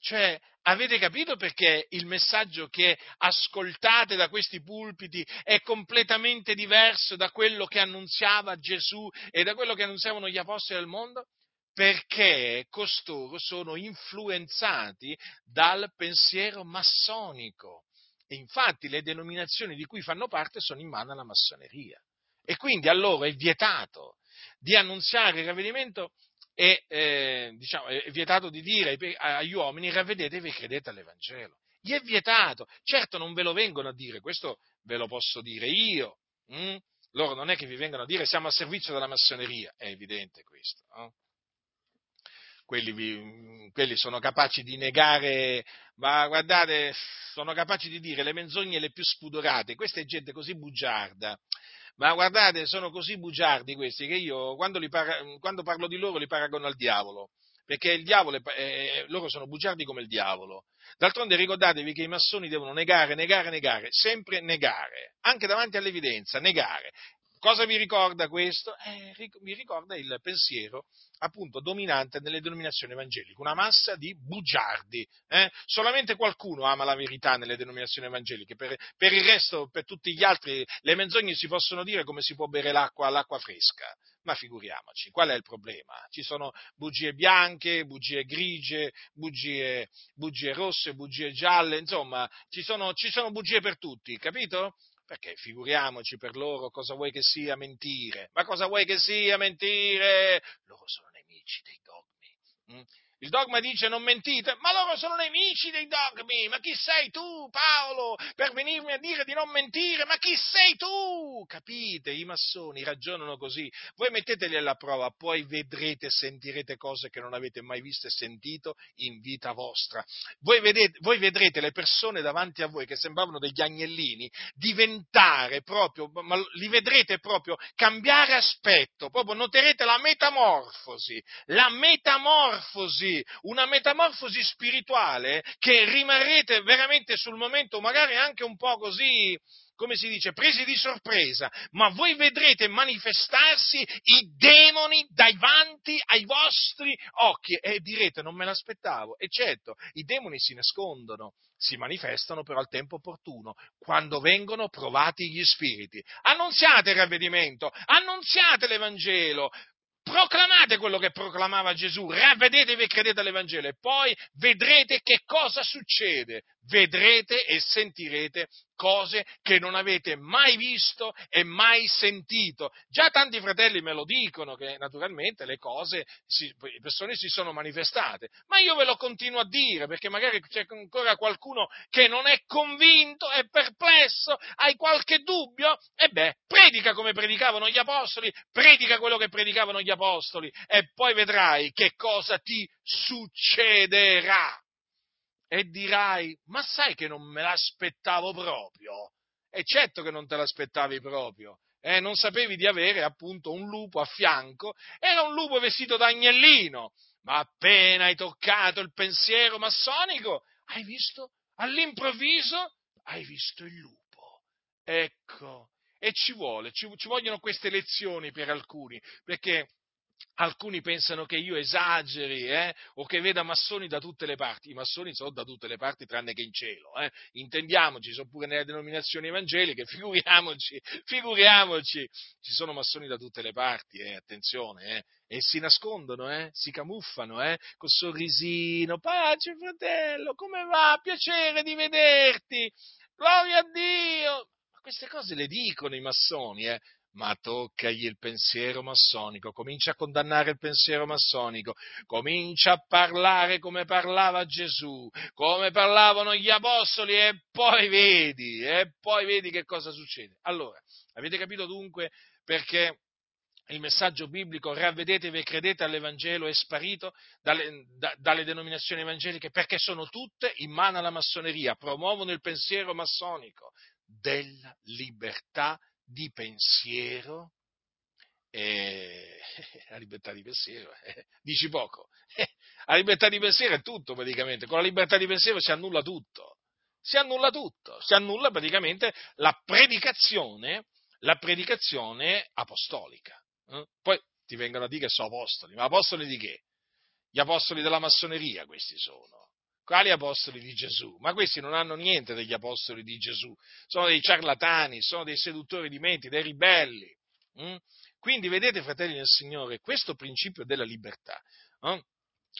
Cioè, avete capito perché il messaggio che ascoltate da questi pulpiti è completamente diverso da quello che annunziava Gesù e da quello che annunziavano gli apostoli del mondo? Perché costoro sono influenzati dal pensiero massonico. E infatti le denominazioni di cui fanno parte sono in mano alla massoneria. E quindi a loro è vietato di annunziare il ravvedimento è, eh, diciamo, è vietato di dire agli uomini ravvedetevi e credete all'Evangelo. Gli è vietato. Certo non ve lo vengono a dire, questo ve lo posso dire io. Mm? Loro non è che vi vengono a dire siamo a servizio della massoneria, è evidente questo. No? Quelli, vi, quelli, sono capaci di negare, ma guardate, sono capaci di dire le menzogne le più spudorate. Questa è gente così bugiarda ma guardate, sono così bugiardi questi che io quando, para- quando parlo di loro li paragono al diavolo, perché diavolo è, eh, loro sono bugiardi come il diavolo. D'altronde ricordatevi che i massoni devono negare, negare, negare, sempre negare, anche davanti all'evidenza, negare. Cosa vi ricorda questo? Eh, vi ricorda il pensiero appunto dominante nelle denominazioni evangeliche, una massa di bugiardi. Eh? Solamente qualcuno ama la verità nelle denominazioni evangeliche, per, per, il resto, per tutti gli altri, le menzogne si possono dire come si può bere l'acqua, l'acqua fresca. Ma figuriamoci, qual è il problema? Ci sono bugie bianche, bugie grigie, bugie, bugie rosse, bugie gialle, insomma, ci sono, ci sono bugie per tutti, capito? Perché figuriamoci per loro cosa vuoi che sia mentire. Ma cosa vuoi che sia mentire? Loro sono nemici dei dogmi. Mm? Il dogma dice non mentite, ma loro sono nemici dei dogmi. Ma chi sei tu, Paolo, per venirmi a dire di non mentire? Ma chi sei tu? Capite? I massoni ragionano così. Voi metteteli alla prova, poi vedrete sentirete cose che non avete mai visto e sentito in vita vostra. Voi, vedete, voi vedrete le persone davanti a voi che sembravano degli agnellini diventare proprio, ma li vedrete proprio cambiare aspetto, proprio noterete la metamorfosi, la metamorfosi una metamorfosi spirituale che rimarrete veramente sul momento magari anche un po' così, come si dice, presi di sorpresa, ma voi vedrete manifestarsi i demoni davanti ai vostri occhi e direte non me l'aspettavo. E certo, i demoni si nascondono, si manifestano però al tempo opportuno, quando vengono provati gli spiriti. Annunziate il ravvedimento, annunziate l'Evangelo, proclamate quello che proclamava Gesù, ravvedetevi e credete all'Evangelo e poi vedrete che cosa succede, vedrete e sentirete cose che non avete mai visto e mai sentito. Già tanti fratelli me lo dicono che naturalmente le cose, le persone si sono manifestate, ma io ve lo continuo a dire perché magari c'è ancora qualcuno che non è convinto, è perplesso, hai qualche dubbio, e beh, predica come predicavano gli apostoli, predica quello che predicavano gli apostoli e poi vedrai che cosa ti succederà e dirai, ma sai che non me l'aspettavo proprio? E certo che non te l'aspettavi proprio, eh, non sapevi di avere appunto un lupo a fianco, era un lupo vestito da agnellino, ma appena hai toccato il pensiero massonico, hai visto, all'improvviso, hai visto il lupo. Ecco, e ci vuole, ci, ci vogliono queste lezioni per alcuni, perché alcuni pensano che io esageri eh, o che veda massoni da tutte le parti. I massoni sono da tutte le parti tranne che in cielo. Eh. Intendiamoci, sono pure nelle denominazioni evangeliche, figuriamoci, figuriamoci. Ci sono massoni da tutte le parti, eh, attenzione, eh. e si nascondono, eh, si camuffano, eh, col sorrisino, pace fratello, come va? Piacere di vederti, gloria a Dio. Ma queste cose le dicono i massoni, eh ma toccagli il pensiero massonico, comincia a condannare il pensiero massonico, comincia a parlare come parlava Gesù, come parlavano gli apostoli e poi vedi, e poi vedi che cosa succede. Allora, avete capito dunque perché il messaggio biblico ravvedetevi e credete all'Evangelo è sparito dalle, da, dalle, denominazioni evangeliche perché sono tutte in mano alla massoneria, promuovono il pensiero massonico della libertà di pensiero, eh, la libertà di pensiero, eh, dici poco, eh, la libertà di pensiero è tutto praticamente, con la libertà di pensiero si annulla tutto, si annulla tutto, si annulla praticamente la predicazione, la predicazione apostolica. Eh. Poi ti vengono a dire che sono apostoli, ma apostoli di che? Gli apostoli della massoneria questi sono quali apostoli di Gesù? Ma questi non hanno niente degli apostoli di Gesù, sono dei ciarlatani, sono dei seduttori di menti, dei ribelli. Mm? Quindi vedete, fratelli del Signore, questo principio della libertà, eh,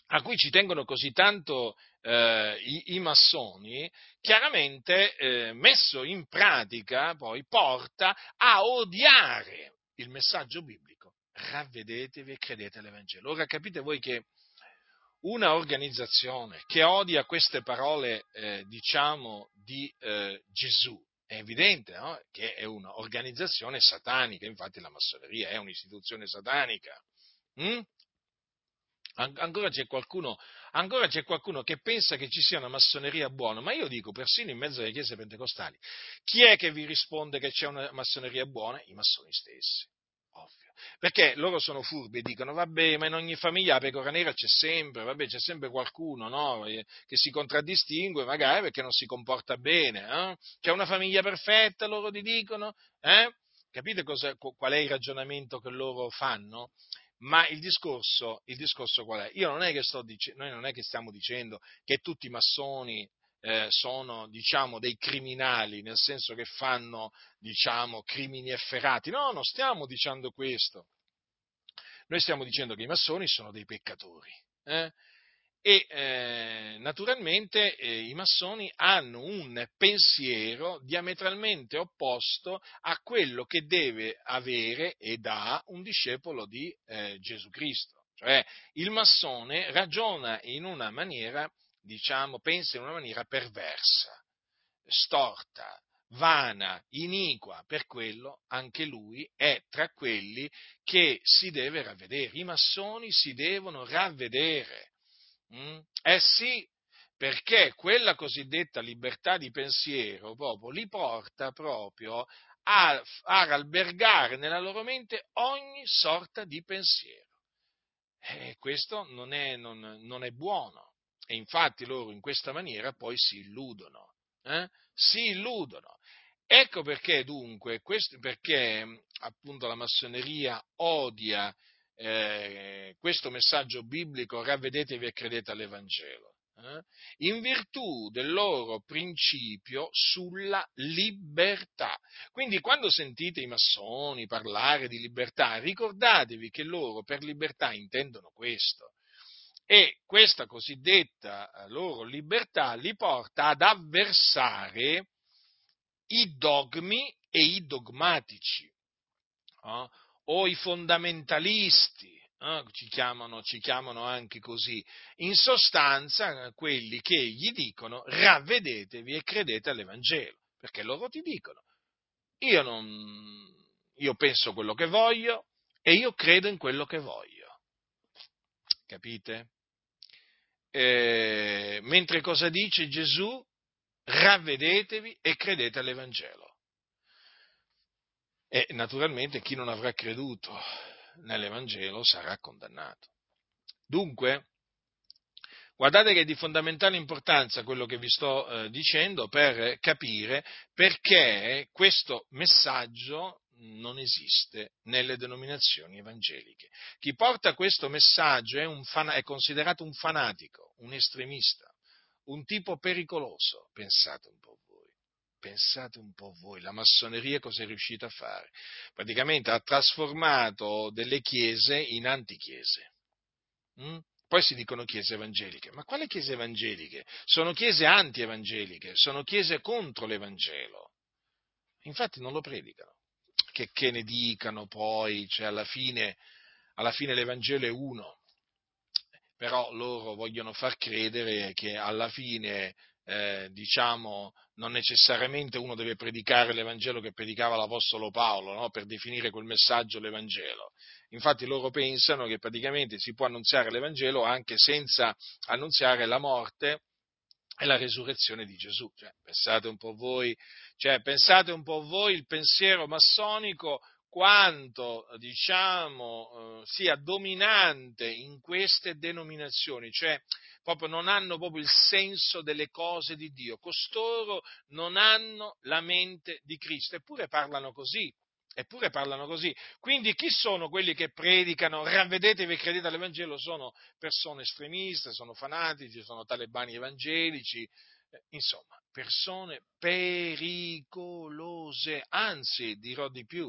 a cui ci tengono così tanto eh, i, i, massoni, chiaramente eh, messo in pratica poi porta a odiare il messaggio biblico. Ravvedetevi e credete all'Evangelo. Ora capite voi che una organizzazione che odia queste parole, eh, diciamo, di eh, Gesù, è evidente no? che è un'organizzazione satanica, infatti la massoneria è un'istituzione satanica. Mm? Ancora c'è, qualcuno, ancora c'è, qualcuno, che pensa che ci sia una massoneria buona, ma io dico persino in mezzo alle chiese pentecostali, chi è che vi risponde che c'è una massoneria buona? I massoni stessi. Perché loro sono furbi e dicono, vabbè, ma in ogni famiglia la pecora nera c'è sempre, vabbè, c'è sempre qualcuno, no? Eh, che si contraddistingue magari perché non si comporta bene, eh? C'è una famiglia perfetta, loro ti dicono, eh? Capite cosa, qual è il ragionamento che loro fanno? Ma il discorso, il discorso qual è? Io non è che sto dicendo, noi non è che stiamo dicendo che tutti i massoni eh, sono diciamo, dei criminali, nel senso che fanno diciamo, crimini efferati. No, non stiamo dicendo questo. Noi stiamo dicendo che i massoni sono dei peccatori. Eh? E eh, naturalmente eh, i massoni hanno un pensiero diametralmente opposto a quello che deve avere ed ha un discepolo di eh, Gesù Cristo. Cioè il massone ragiona in una maniera diciamo, pensa in una maniera perversa, storta, vana, iniqua, per quello anche lui è tra quelli che si deve ravvedere. I massoni si devono ravvedere. Mm? Eh sì, perché quella cosiddetta libertà di pensiero proprio li porta proprio a, a albergare nella loro mente ogni sorta di pensiero. E questo non è, non, non è buono. E infatti loro in questa maniera poi si illudono, eh? si illudono. Ecco perché dunque, questo, perché appunto la massoneria odia eh, questo messaggio biblico, ravvedetevi e credete all'Evangelo, eh? in virtù del loro principio sulla libertà. Quindi quando sentite i massoni parlare di libertà, ricordatevi che loro per libertà intendono questo, e questa cosiddetta eh, loro libertà li porta ad avversare i dogmi e i dogmatici eh, o i fondamentalisti, eh, ci, chiamano, ci, chiamano, anche così, in sostanza eh, quelli che gli dicono ravvedetevi e credete all'Evangelo, perché loro ti dicono io, non, io penso quello che voglio e io credo in quello che voglio. Capite? Eh, mentre cosa dice Gesù? Ravvedetevi e credete all'Evangelo. E naturalmente chi non avrà creduto nell'Evangelo sarà condannato. Dunque, guardate che è di fondamentale importanza quello che vi sto eh, dicendo per capire perché questo messaggio non esiste nelle denominazioni evangeliche. Chi porta questo messaggio è, un fan- è considerato un fanatico, un estremista, un tipo pericoloso. Pensate un po' voi, pensate un po' voi, la massoneria cosa è riuscita a fare? Praticamente ha trasformato delle chiese in antichiese. Mm? Poi si dicono chiese evangeliche, ma quali chiese evangeliche? Sono chiese anti-evangeliche, sono chiese contro l'Evangelo. Infatti non lo predicano. Che, che ne dicano poi, cioè alla fine, alla fine l'Evangelo è uno, però loro vogliono far credere che alla fine, eh, diciamo, non necessariamente uno deve predicare l'Evangelo che predicava l'Apostolo Paolo, no? per definire quel messaggio l'Evangelo. Infatti loro pensano che praticamente si può annunziare l'Evangelo anche senza annunziare la morte e la resurrezione di Gesù. Cioè, pensate un po' voi, cioè, pensate un po' voi il pensiero massonico quanto diciamo, eh, sia dominante in queste denominazioni, cioè proprio non hanno proprio il senso delle cose di Dio, costoro non hanno la mente di Cristo, eppure parlano così, eppure parlano così. Quindi chi sono quelli che predicano ravvedetevi e credete all'Evangelo? Sono persone estremiste, sono fanatici, sono talebani evangelici, eh, insomma, persone pericolose, anzi dirò di più,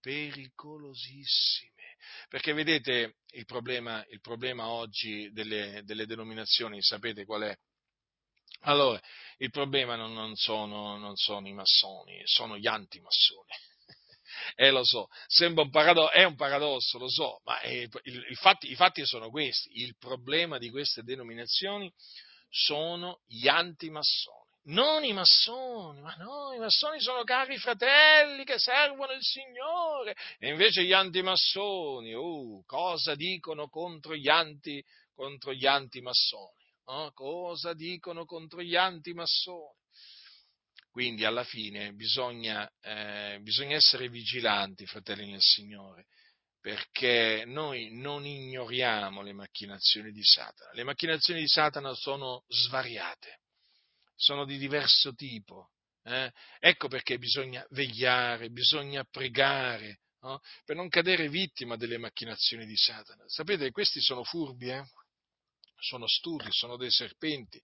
pericolosissime. Perché vedete il problema, il problema oggi delle, delle denominazioni, sapete qual è? Allora, il problema non, non, sono, non, sono, i massoni, sono gli antimassoni. Eh, lo so, sembra un paradosso, è un paradosso, lo so, ma è, il, il fatti, i fatti sono questi. Il problema di queste denominazioni sono gli antimassoni non i massoni, ma no, i massoni sono cari fratelli che servono il Signore, e invece gli antimassoni, uh, cosa dicono contro gli, anti, contro gli antimassoni? Oh, cosa dicono contro gli antimassoni? Quindi alla fine bisogna, eh, bisogna essere vigilanti, fratelli del Signore, perché noi non ignoriamo le macchinazioni di Satana. Le macchinazioni di Satana sono svariate sono di diverso tipo. Eh? Ecco perché bisogna vegliare, bisogna pregare, no? per non cadere vittima delle macchinazioni di Satana. Sapete, questi sono furbi, eh? sono studi, sono dei serpenti.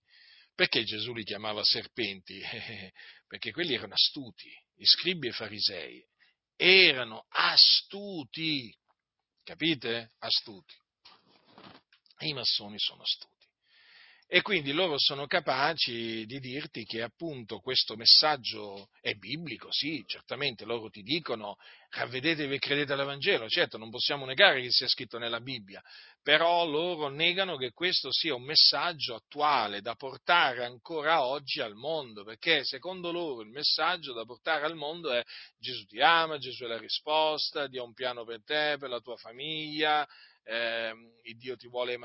Perché Gesù li chiamava serpenti? perché quelli erano astuti, i scribi e i farisei erano astuti, capite? Astuti. I massoni sono astuti. E quindi loro sono capaci di dirti che appunto questo messaggio è biblico, sì, certamente loro ti dicono ravvedetevi e credete all'Evangelo, certo non possiamo negare che sia scritto nella Bibbia, però loro negano che questo sia un messaggio attuale da portare ancora oggi al mondo, perché secondo loro il messaggio da portare al mondo è Gesù ti ama, Gesù è la risposta, Dio ha un piano per te, per la tua famiglia, eh, Dio ti vuole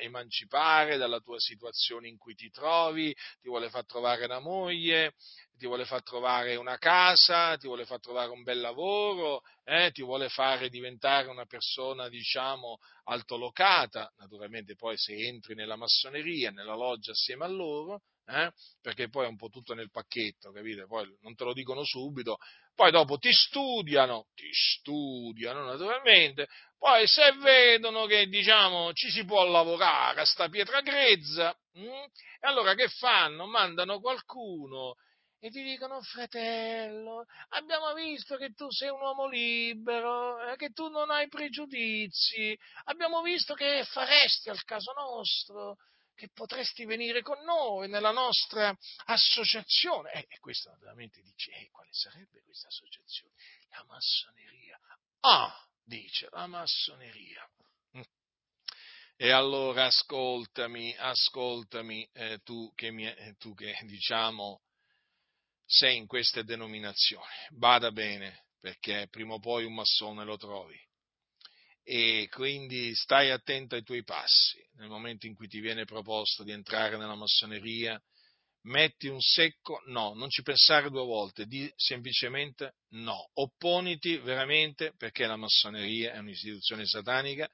emancipare dalla tua situazione in cui ti trovi, ti vuole far trovare una moglie, ti vuole far trovare una casa, ti vuole far trovare un bel lavoro, eh, ti vuole fare diventare una persona, diciamo, altolocata, naturalmente poi se entri nella massoneria, nella loggia assieme a loro, eh, perché poi è un po' tutto nel pacchetto, capite? Poi non te lo dicono subito, poi dopo ti studiano, ti studiano naturalmente, poi se vedono che diciamo ci si può lavorare a sta pietra grezza, mh, mm, e allora che fanno? Mandano qualcuno e ti dicono fratello, abbiamo visto che tu sei un uomo libero, eh, che tu non hai pregiudizi, abbiamo visto che faresti al caso nostro, che potresti venire con noi nella nostra associazione. Eh, e questo naturalmente dice, eh, quale sarebbe questa associazione? La massoneria. Ah, dice, la massoneria. Mm. E allora ascoltami, ascoltami, eh, tu, che mi, eh, tu che diciamo sei in queste denominazioni, bada bene, perché prima o poi un massone lo trovi e quindi stai attento ai tuoi passi. Nel momento in cui ti viene proposto di entrare nella massoneria, metti un secco no, non ci pensare due volte, di semplicemente no. Opponiti veramente perché la massoneria è un'istituzione satanica,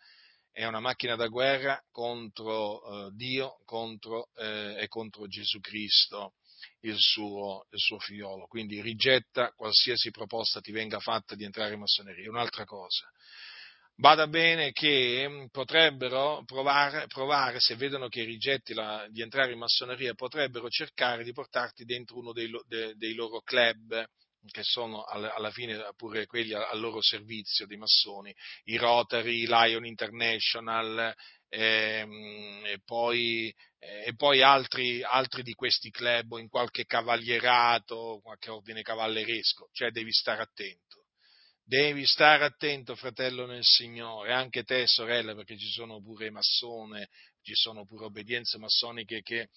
è una macchina da guerra contro eh, Dio contro, eh, e contro Gesù Cristo. il suo, il suo figliolo, quindi rigetta qualsiasi proposta ti venga fatta di entrare in massoneria. Un'altra cosa, Bada bene che potrebbero provare, provare se vedono che rigetti la, di entrare in massoneria, potrebbero cercare di portarti dentro uno dei, de, dei loro club, che sono alla fine pure quelli al loro servizio dei massoni, i Rotary, Lion International ehm, e poi, e poi altri, altri, di questi club in qualche cavalierato, qualche ordine cavalleresco, cioè devi stare attento. Devi stare attento, fratello nel Signore, anche te, sorella, perché ci sono pure massone, ci sono pure obbedienze massoniche che,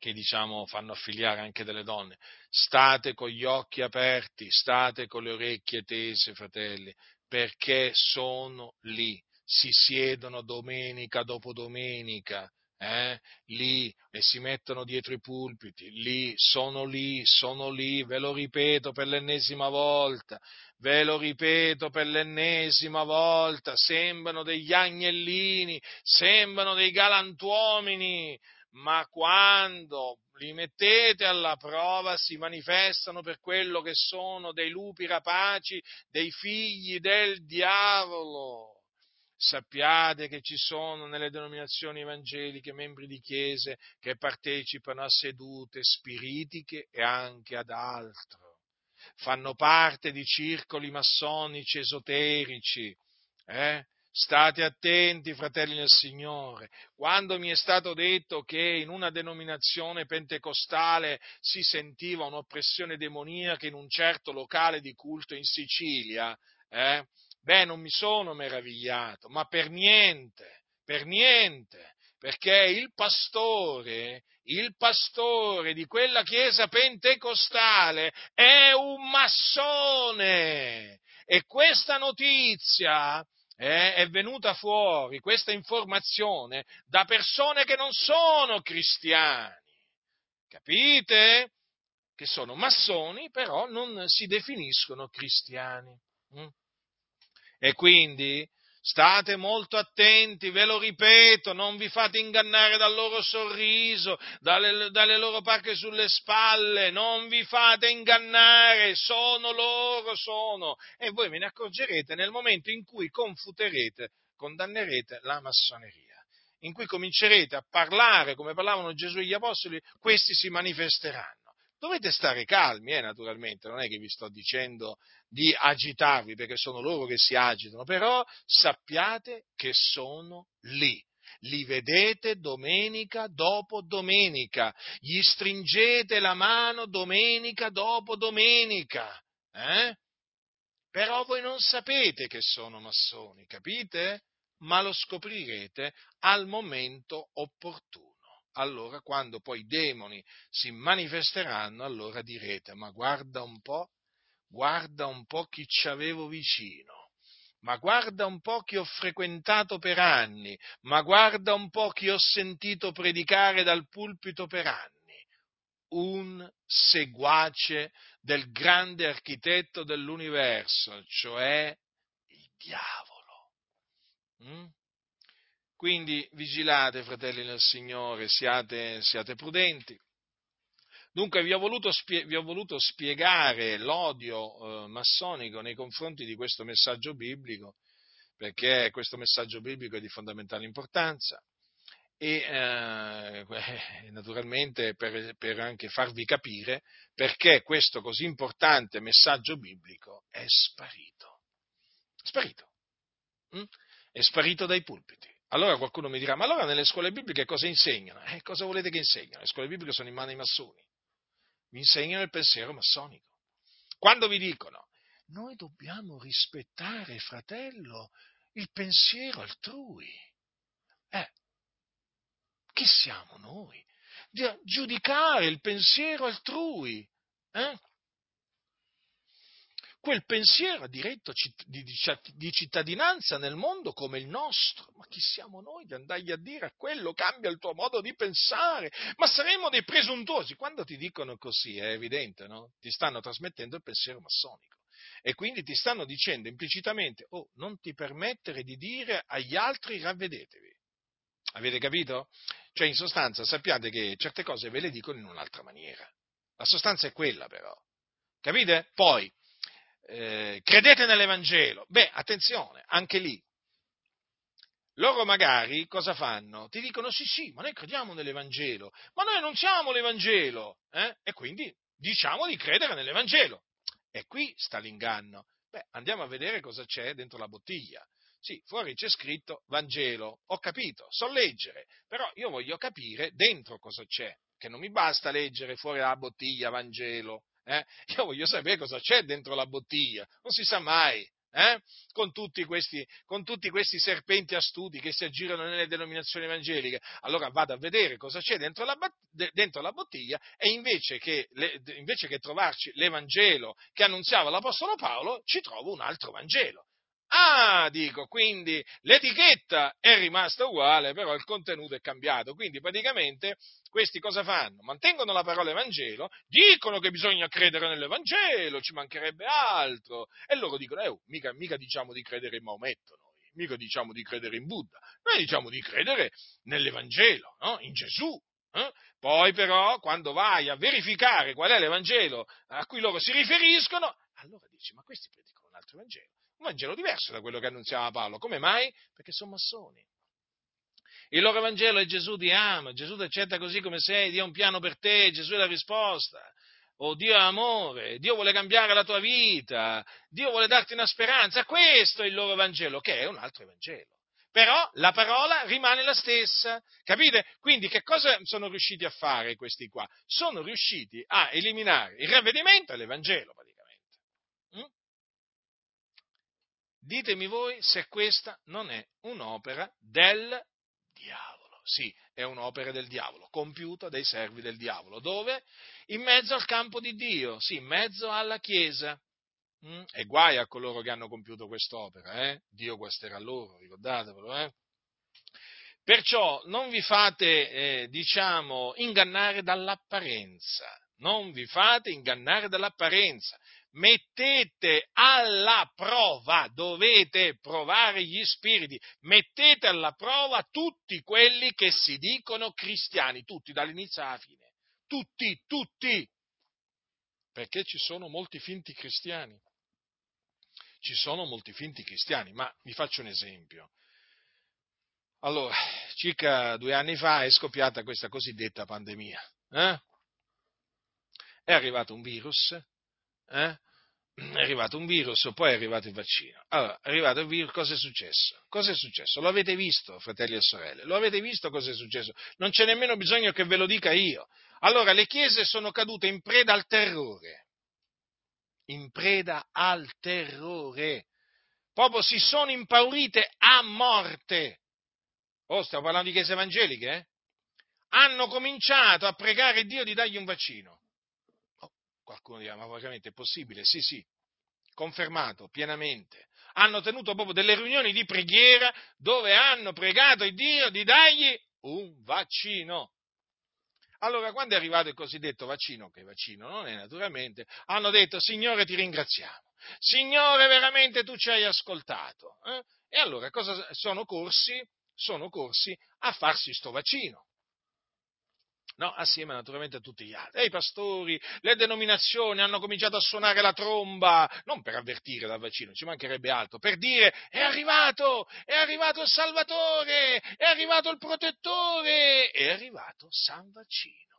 che diciamo, fanno affiliare anche delle donne. State con gli occhi aperti, state con le orecchie tese, fratelli, perché sono lì, si siedono domenica dopo domenica, eh, lì e si mettono dietro i pulpiti, lì, sono lì, sono lì, ve lo ripeto per l'ennesima volta, ve lo ripeto per l'ennesima volta, sembrano degli agnellini, sembrano dei galantuomini, ma quando li mettete alla prova si manifestano per quello che sono dei lupi rapaci, dei figli del diavolo sappiate che ci sono nelle denominazioni evangeliche membri di chiese che partecipano a sedute spiritiche e anche ad altro. Fanno parte di circoli massonici esoterici. Eh? State attenti, fratelli del Signore. Quando mi è stato detto che in una denominazione pentecostale si sentiva un'oppressione demoniaca in un certo locale di culto in Sicilia, eh, Beh, non mi sono meravigliato, ma per niente, per niente, perché il pastore, il pastore di quella chiesa pentecostale è un massone e questa notizia eh, è venuta fuori, questa informazione, da persone che non sono cristiani. Capite? Che sono massoni, però non si definiscono cristiani. Mm? E quindi state molto attenti, ve lo ripeto, non vi fate ingannare dal loro sorriso, dalle, dalle loro pacche sulle spalle, non vi fate ingannare, sono loro, sono. E voi ve ne accorgerete nel momento in cui confuterete, condannerete la massoneria in cui comincerete a parlare come parlavano Gesù e gli Apostoli, questi si manifesteranno. Dovete stare calmi, eh, naturalmente, non è che vi sto dicendo di agitarvi perché sono loro che si agitano, però sappiate che sono lì. Li vedete domenica dopo domenica, gli stringete la mano domenica dopo domenica, eh? Però voi non sapete che sono massoni, capite? Ma lo scoprirete al momento opportuno allora quando poi i demoni si manifesteranno, allora direte, ma guarda un po', guarda un po' chi ci avevo vicino, ma guarda un po' chi ho frequentato per anni, ma guarda un po' chi ho sentito predicare dal pulpito per anni. Un seguace del grande architetto dell'universo, cioè il diavolo. Mm? Quindi vigilate, fratelli nel Signore, siate, siate prudenti. Dunque vi ho voluto, spie- vi ho voluto spiegare l'odio eh, massonico nei confronti di questo messaggio biblico, perché questo messaggio biblico è di fondamentale importanza e eh, naturalmente per, per, anche farvi capire perché questo così importante messaggio biblico è sparito. Sparito. Mm? È sparito dai pulpiti. Allora qualcuno mi dirà, ma allora nelle scuole bibliche cosa insegnano? Eh, cosa volete che insegnano? Le scuole bibliche sono in mano ai massoni. Vi insegnano il pensiero massonico. Quando vi dicono, noi dobbiamo rispettare, fratello, il pensiero altrui. Eh, chi siamo noi? Di giudicare il pensiero altrui. Eh? Quel pensiero ha diritto di cittadinanza nel mondo come il nostro. Ma chi siamo noi di andargli a dire a quello cambia il tuo modo di pensare? Ma saremo dei presuntuosi. Quando ti dicono così è evidente, no? Ti stanno trasmettendo il pensiero massonico. E quindi ti stanno dicendo implicitamente, oh, non ti permettere di dire agli altri ravvedetevi. Avete capito? Cioè, in sostanza, sappiate che certe cose ve le dicono in un'altra maniera. La sostanza è quella però. Capite? Poi, eh, credete nell'Evangelo. Beh, attenzione, anche lì. Loro magari cosa fanno? Ti dicono sì, sì, ma noi crediamo nell'Evangelo, ma noi non siamo l'Evangelo. Eh? E quindi diciamo di credere nell'Evangelo. E qui sta l'inganno. Beh, andiamo a vedere cosa c'è dentro la bottiglia. Sì, fuori c'è scritto Vangelo, ho capito, so leggere, però io voglio capire dentro cosa c'è, che non mi basta leggere fuori dalla bottiglia Vangelo, eh? io voglio sapere cosa c'è dentro la bottiglia, non si sa mai. Eh? Con, tutti questi, con, tutti questi, serpenti astuti che si aggirano nelle denominazioni evangeliche. Allora vado a vedere cosa c'è dentro la, dentro la bottiglia e invece che, invece che trovarci l'Evangelo che annunziava l'Apostolo Paolo, ci trovo un altro Vangelo. Ah, dico, quindi l'etichetta è rimasta uguale, però il contenuto è cambiato. Quindi praticamente questi cosa fanno? Mantengono la parola Evangelo, dicono che bisogna credere nell'Evangelo, ci mancherebbe altro. E loro dicono, eh, oh, mica, mica diciamo di credere in Maometto noi, mica diciamo di credere in Buddha, noi diciamo di credere nell'Evangelo, no? in Gesù. Eh? Poi però, quando vai a verificare qual è l'Evangelo a cui loro si riferiscono, allora dici, ma questi predicano un altro Evangelo un Vangelo diverso da quello che annunziava Paolo. Come mai? Perché sono massoni. Il loro Vangelo è Gesù ti ama, Gesù ti accetta così come sei, Dio ha un piano per te, Gesù è la risposta. Oh, Dio è amore, Dio vuole cambiare la tua vita, Dio vuole darti una speranza. Questo è il loro Vangelo, che è un altro Vangelo. Però la parola rimane la stessa, capite? Quindi che cosa sono riusciti a fare questi qua? Sono riusciti a eliminare il ravvedimento e l'Evangelo, Ditemi voi se questa non è un'opera del diavolo. Sì, è un'opera del diavolo, compiuta dai servi del diavolo. Dove? In mezzo al campo di Dio, sì, in mezzo alla Chiesa. Mm? E guai a coloro che hanno compiuto quest'opera, eh? Dio guasterà loro, ricordatevelo, eh? Perciò non vi fate, eh, diciamo, ingannare dall'apparenza, non vi fate ingannare dall'apparenza, mettete alla prova, dovete provare gli spiriti, mettete alla prova tutti quelli che si dicono cristiani, tutti dall'inizio alla fine, tutti, tutti, perché ci sono molti finti cristiani, ci sono molti finti cristiani, ma vi faccio un esempio. Allora, circa due anni fa è scoppiata questa cosiddetta pandemia. Eh? È arrivato un virus eh? È arrivato un virus, poi è arrivato il vaccino. Allora, è arrivato il virus, cosa è successo? Cosa è successo? Lo avete visto, fratelli e sorelle? Lo avete visto cosa è successo? Non c'è nemmeno bisogno che ve lo dica io. Allora, le chiese sono cadute in preda al terrore. In preda al terrore. Proprio si sono impaurite a morte. Oh, stiamo parlando di chiese evangeliche, eh? Hanno cominciato a pregare Dio di dargli un vaccino. Qualcuno dirà, ma veramente è possibile? Sì, sì, confermato pienamente. Hanno tenuto proprio delle riunioni di preghiera dove hanno pregato il Dio di dargli un vaccino. Allora, quando è arrivato il cosiddetto vaccino, che vaccino non è naturalmente, hanno detto, Signore ti ringraziamo, Signore veramente tu ci hai ascoltato. Eh? E allora cosa sono corsi? Sono corsi a farsi sto vaccino no? assieme naturalmente a tutti gli altri. E i pastori, le denominazioni hanno cominciato a suonare la tromba, non per avvertire dal vaccino, ci mancherebbe altro, per dire è arrivato, è arrivato il Salvatore, è arrivato il protettore, è arrivato San Vaccino.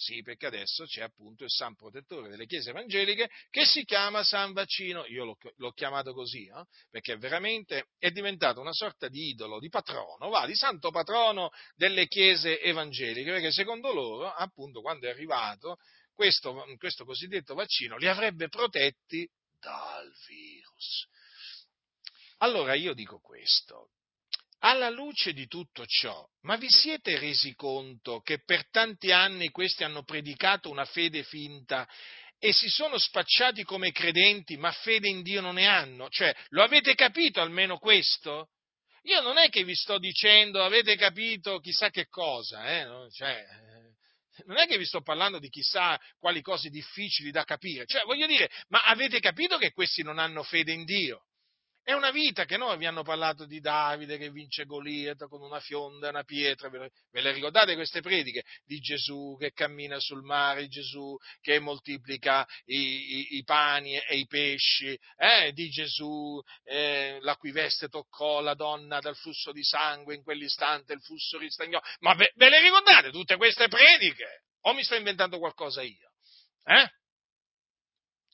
Sì, perché adesso c'è appunto il San Protettore delle Chiese Evangeliche che si chiama San Vaccino. Io l'ho, l'ho chiamato così, eh? perché veramente è diventato una sorta di idolo, di patrono, va, di santo patrono delle Chiese Evangeliche, perché secondo loro, appunto, quando è arrivato questo, questo cosiddetto vaccino, li avrebbe protetti dal virus. Allora io dico questo, alla luce di tutto ciò, ma vi siete resi conto che per tanti anni questi hanno predicato una fede finta e si sono spacciati come credenti, ma fede in Dio non ne hanno? Cioè, lo avete capito almeno questo? Io non è che vi sto dicendo avete capito chissà che cosa, eh? cioè, eh, non è che vi sto parlando di chissà quali cose difficili da capire, cioè voglio dire, ma avete capito che questi non hanno fede in Dio? È una vita che noi vi hanno parlato di Davide che vince Goliath con una fionda e una pietra. Ve le ricordate queste prediche? Di Gesù che cammina sul mare, Gesù che moltiplica i, i, i pani e i pesci, eh? di Gesù eh, la cui veste toccò la donna dal flusso di sangue, in quell'istante il flusso ristagnò. Ma ve, ve le ricordate tutte queste prediche? O mi sto inventando qualcosa io? Eh?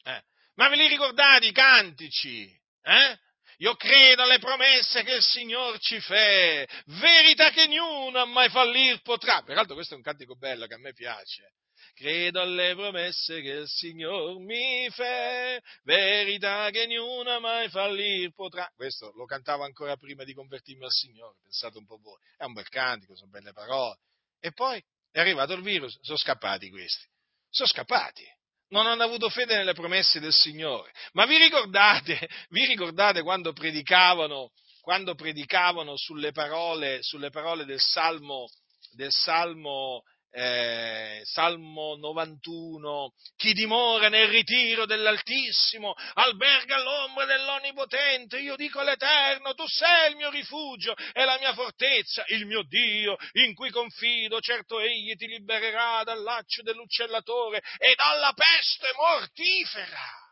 Eh. Ma ve li ricordate i cantici? Eh? Io credo alle promesse che il Signore ci fa, verità che niuna mai fallir potrà. Peraltro questo è un cantico bello che a me piace. Credo alle promesse che il Signore mi fa, verità che niuna mai fallir potrà. Questo lo cantavo ancora prima di convertirmi al Signore, pensate un po' voi. È un bel cantico, sono belle parole. E poi è arrivato il virus, sono scappati questi. Sono scappati non hanno avuto fede nelle promesse del Signore. Ma vi ricordate, vi ricordate quando predicavano, quando predicavano sulle parole, sulle parole del Salmo, del Salmo eh, Salmo 91, chi dimora nel ritiro dell'Altissimo, alberga all'ombra dell'Onnipotente, io dico all'Eterno, tu sei il mio rifugio e la mia fortezza, il mio Dio, in cui confido, certo egli ti libererà dal laccio dell'uccellatore e dalla peste mortifera.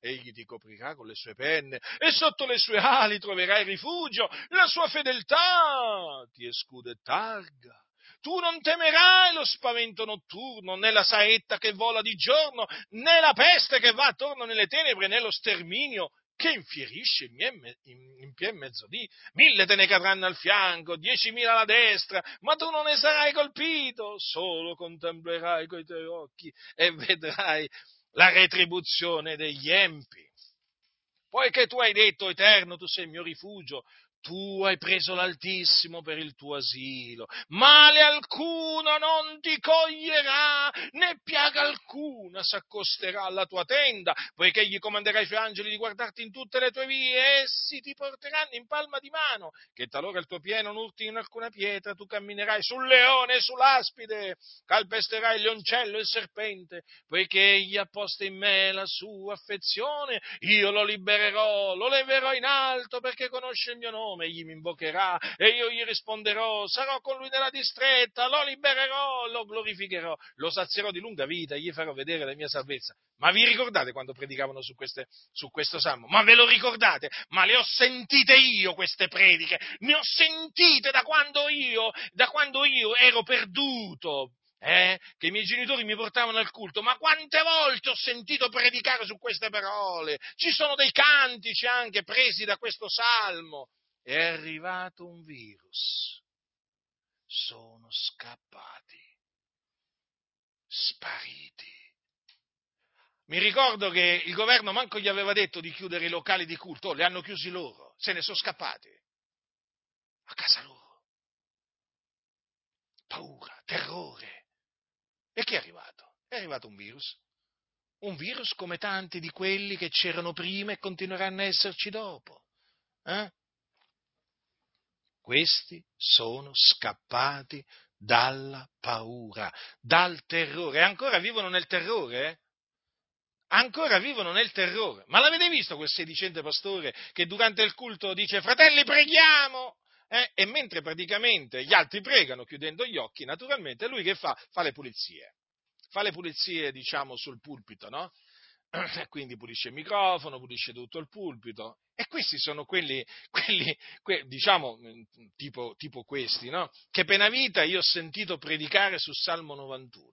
Egli ti coprirà con le sue penne e sotto le sue ali troverai rifugio, la sua fedeltà ti è scudo e targa tu non temerai lo spavento notturno, né la saetta che vola di giorno, né la peste che va attorno nelle tenebre, né lo sterminio che infierisce in più e mezzodì. Mille te ne cadranno al fianco, diecimila alla destra, ma tu non ne sarai colpito, solo contemplerai coi tuoi occhi e vedrai la retribuzione degli empi. Poiché tu hai detto, Eterno, tu sei il mio rifugio, tu hai preso l'Altissimo per il tuo asilo, male alcuno non ti coglierà, né piaga alcuna s'accosterà alla tua tenda, poiché gli comanderai i suoi angeli di guardarti in tutte le tue vie, essi ti porteranno in palma di mano, che talora il tuo piede non urti in alcuna pietra, tu camminerai sul leone e sull'aspide, calpesterai il lioncello e il serpente, poiché egli ha posto in me la sua affezione, io lo libererò, lo leverò in alto perché conosce il mio nome nome, egli mi invocherà e io gli risponderò, sarò con lui nella distretta, lo libererò, lo glorificherò, lo sazierò di lunga vita, gli farò vedere la mia salvezza. Ma vi ricordate quando predicavano su, queste, su questo salmo? Ma ve lo ricordate? Ma le ho sentite io queste prediche, ne ho sentite da quando io, da quando io ero perduto, eh, che i miei genitori mi portavano al culto, ma quante volte ho sentito predicare su queste parole? Ci sono dei cantici anche presi da questo salmo è arrivato un virus, sono scappati, spariti. Mi ricordo che il governo manco gli aveva detto di chiudere i locali di culto, oh, li hanno chiusi loro, se ne sono scappati a casa loro. Paura, terrore. E chi è arrivato? È arrivato un virus. Un virus come tanti di quelli che c'erano prima e continueranno a esserci dopo. Eh? Questi sono scappati dalla paura, dal terrore. Ancora vivono nel terrore? Ancora vivono nel terrore. Ma l'avete visto quel sedicente pastore che durante il culto dice fratelli preghiamo? Eh? E mentre praticamente gli altri pregano chiudendo gli occhi, naturalmente lui che fa? Fa le pulizie. Fa le pulizie, diciamo, sul pulpito, no? Quindi pulisce il microfono, pulisce tutto il pulpito. E questi sono quelli, quelli que, diciamo, mm, tipo, tipo questi, no? Che pena vita io ho sentito predicare su Salmo 91.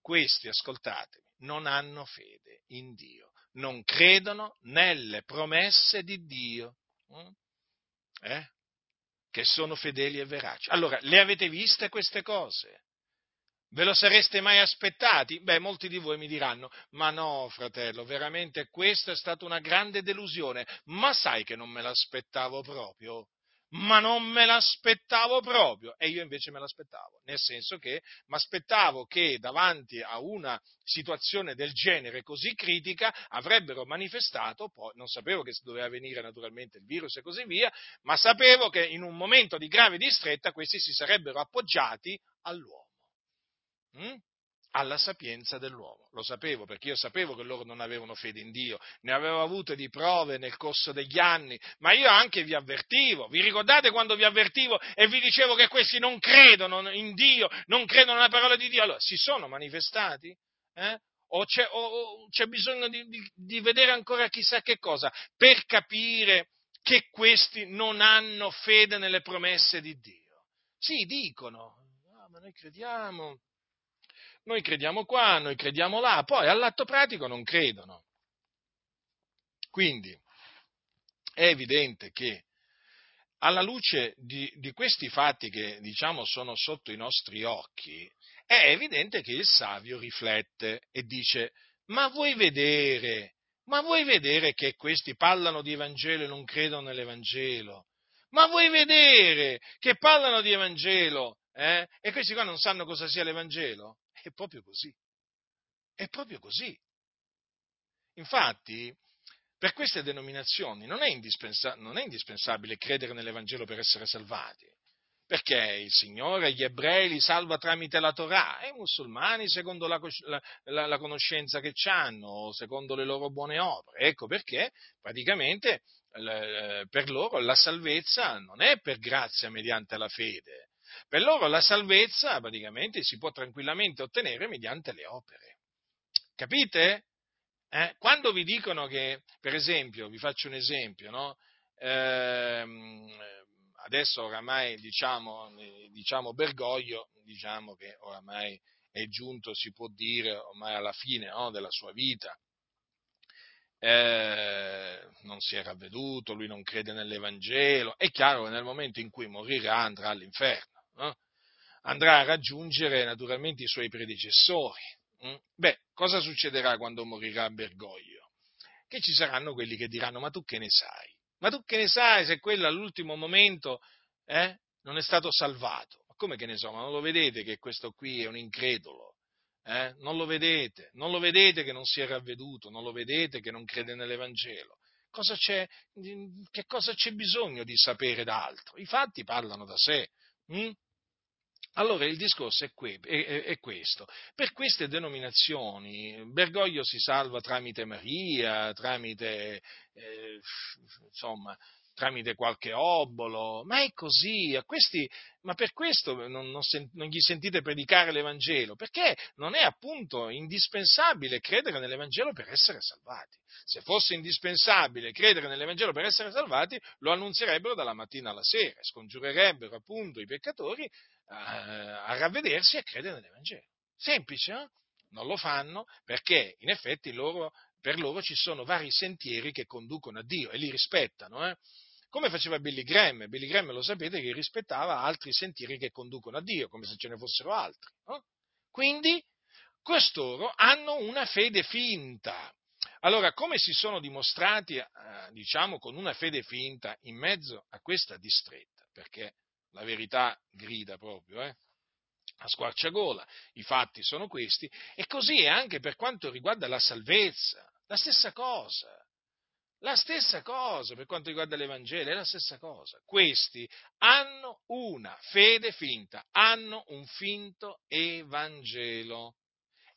Questi, ascoltatemi, non hanno fede in Dio, non credono nelle promesse di Dio, mm? eh? che sono fedeli e veraci. Allora, le avete viste queste cose? Ve lo sareste mai aspettati? Beh, molti di voi mi diranno, ma no, fratello, veramente questa è stata una grande delusione, ma sai che non me l'aspettavo proprio? Ma non me l'aspettavo proprio, e io invece me l'aspettavo, nel senso che mi aspettavo che davanti a una situazione del genere così critica avrebbero manifestato, poi non sapevo che doveva venire naturalmente il virus e così via, ma sapevo che in un momento di grave distretta questi si sarebbero appoggiati all'uomo Mm? alla sapienza dell'uomo. Lo sapevo perché io sapevo che loro non avevano fede in Dio, ne avevo avute di prove nel corso degli anni, ma io anche vi avvertivo. Vi ricordate quando vi avvertivo e vi dicevo che questi non credono in Dio, non credono nella parola di Dio? Allora, si sono manifestati? Eh? O, c'è, o, o c'è, bisogno di, di, di vedere ancora chissà che cosa per capire che questi non hanno fede nelle promesse di Dio? Sì, dicono, ah, ma noi crediamo noi crediamo qua, noi crediamo là, poi all'atto pratico non credono. Quindi è evidente che alla luce di, di questi fatti che diciamo sono sotto i nostri occhi, è evidente che il savio riflette e dice, ma vuoi vedere, ma vuoi vedere che questi parlano di Evangelo e non credono nell'Evangelo? Ma vuoi vedere che parlano di Evangelo eh? e questi qua non sanno cosa sia l'Evangelo? È proprio così. È proprio così. Infatti, per queste denominazioni non è, indispensa- non è indispensabile credere nell'Evangelo per essere salvati perché il Signore gli ebrei li salva tramite la Torah e i musulmani secondo la, la, la, conoscenza che hanno, secondo le loro buone opere. Ecco perché praticamente per loro la salvezza non è per grazia mediante la fede, per loro la salvezza praticamente si può tranquillamente ottenere mediante le opere. Capite? Eh? Quando vi dicono che, per esempio, vi faccio un esempio, no? eh, adesso oramai diciamo, diciamo, Bergoglio, diciamo che oramai è giunto, si può dire, ormai alla fine no? della sua vita, eh, non si è ravveduto, lui non crede nell'Evangelo, è chiaro che nel momento in cui morirà andrà all'inferno andrà a raggiungere naturalmente i suoi predecessori. Mm? Beh, cosa succederà quando morirà Bergoglio? Che ci saranno quelli che diranno: Ma tu che ne sai? Ma tu che ne sai se quello all'ultimo momento eh, non è stato salvato? Ma come che ne so? Ma non lo vedete che questo qui è un incredulo? Eh? Non lo vedete? Non lo vedete che non si è ravveduto? Non lo vedete che non crede nell'Evangelo? Cosa che cosa c'è bisogno di sapere d'altro? I fatti parlano da sé. Mm? Allora il discorso è, que- è, è, questo. Per queste denominazioni Bergoglio si salva tramite Maria, tramite, eh, insomma, tramite qualche obolo, ma è così, questi, ma per questo non, non, non, gli sentite predicare l'Evangelo, perché non è appunto indispensabile credere nell'Evangelo per essere salvati. Se fosse indispensabile credere nell'Evangelo per essere salvati, lo annunzierebbero dalla mattina alla sera, scongiurerebbero appunto i peccatori a, a ravvedersi e a credere nell'Evangelo. Semplice, eh? Non lo fanno perché in effetti loro, per loro ci sono vari sentieri che conducono a Dio e li rispettano. Eh? Come faceva Billy Graham? Billy Graham lo sapete che rispettava altri sentieri che conducono a Dio, come se ce ne fossero altri. Eh? Quindi costoro hanno una fede finta. Allora, come si sono dimostrati, eh, diciamo, con una fede finta in mezzo a questa distretta? Perché la verità grida proprio, eh? a squarciagola, i fatti sono questi, e così è anche per quanto riguarda la salvezza, la stessa cosa. La stessa cosa per quanto riguarda l'Evangelo, è la stessa cosa. Questi hanno una fede finta, hanno un finto Evangelo.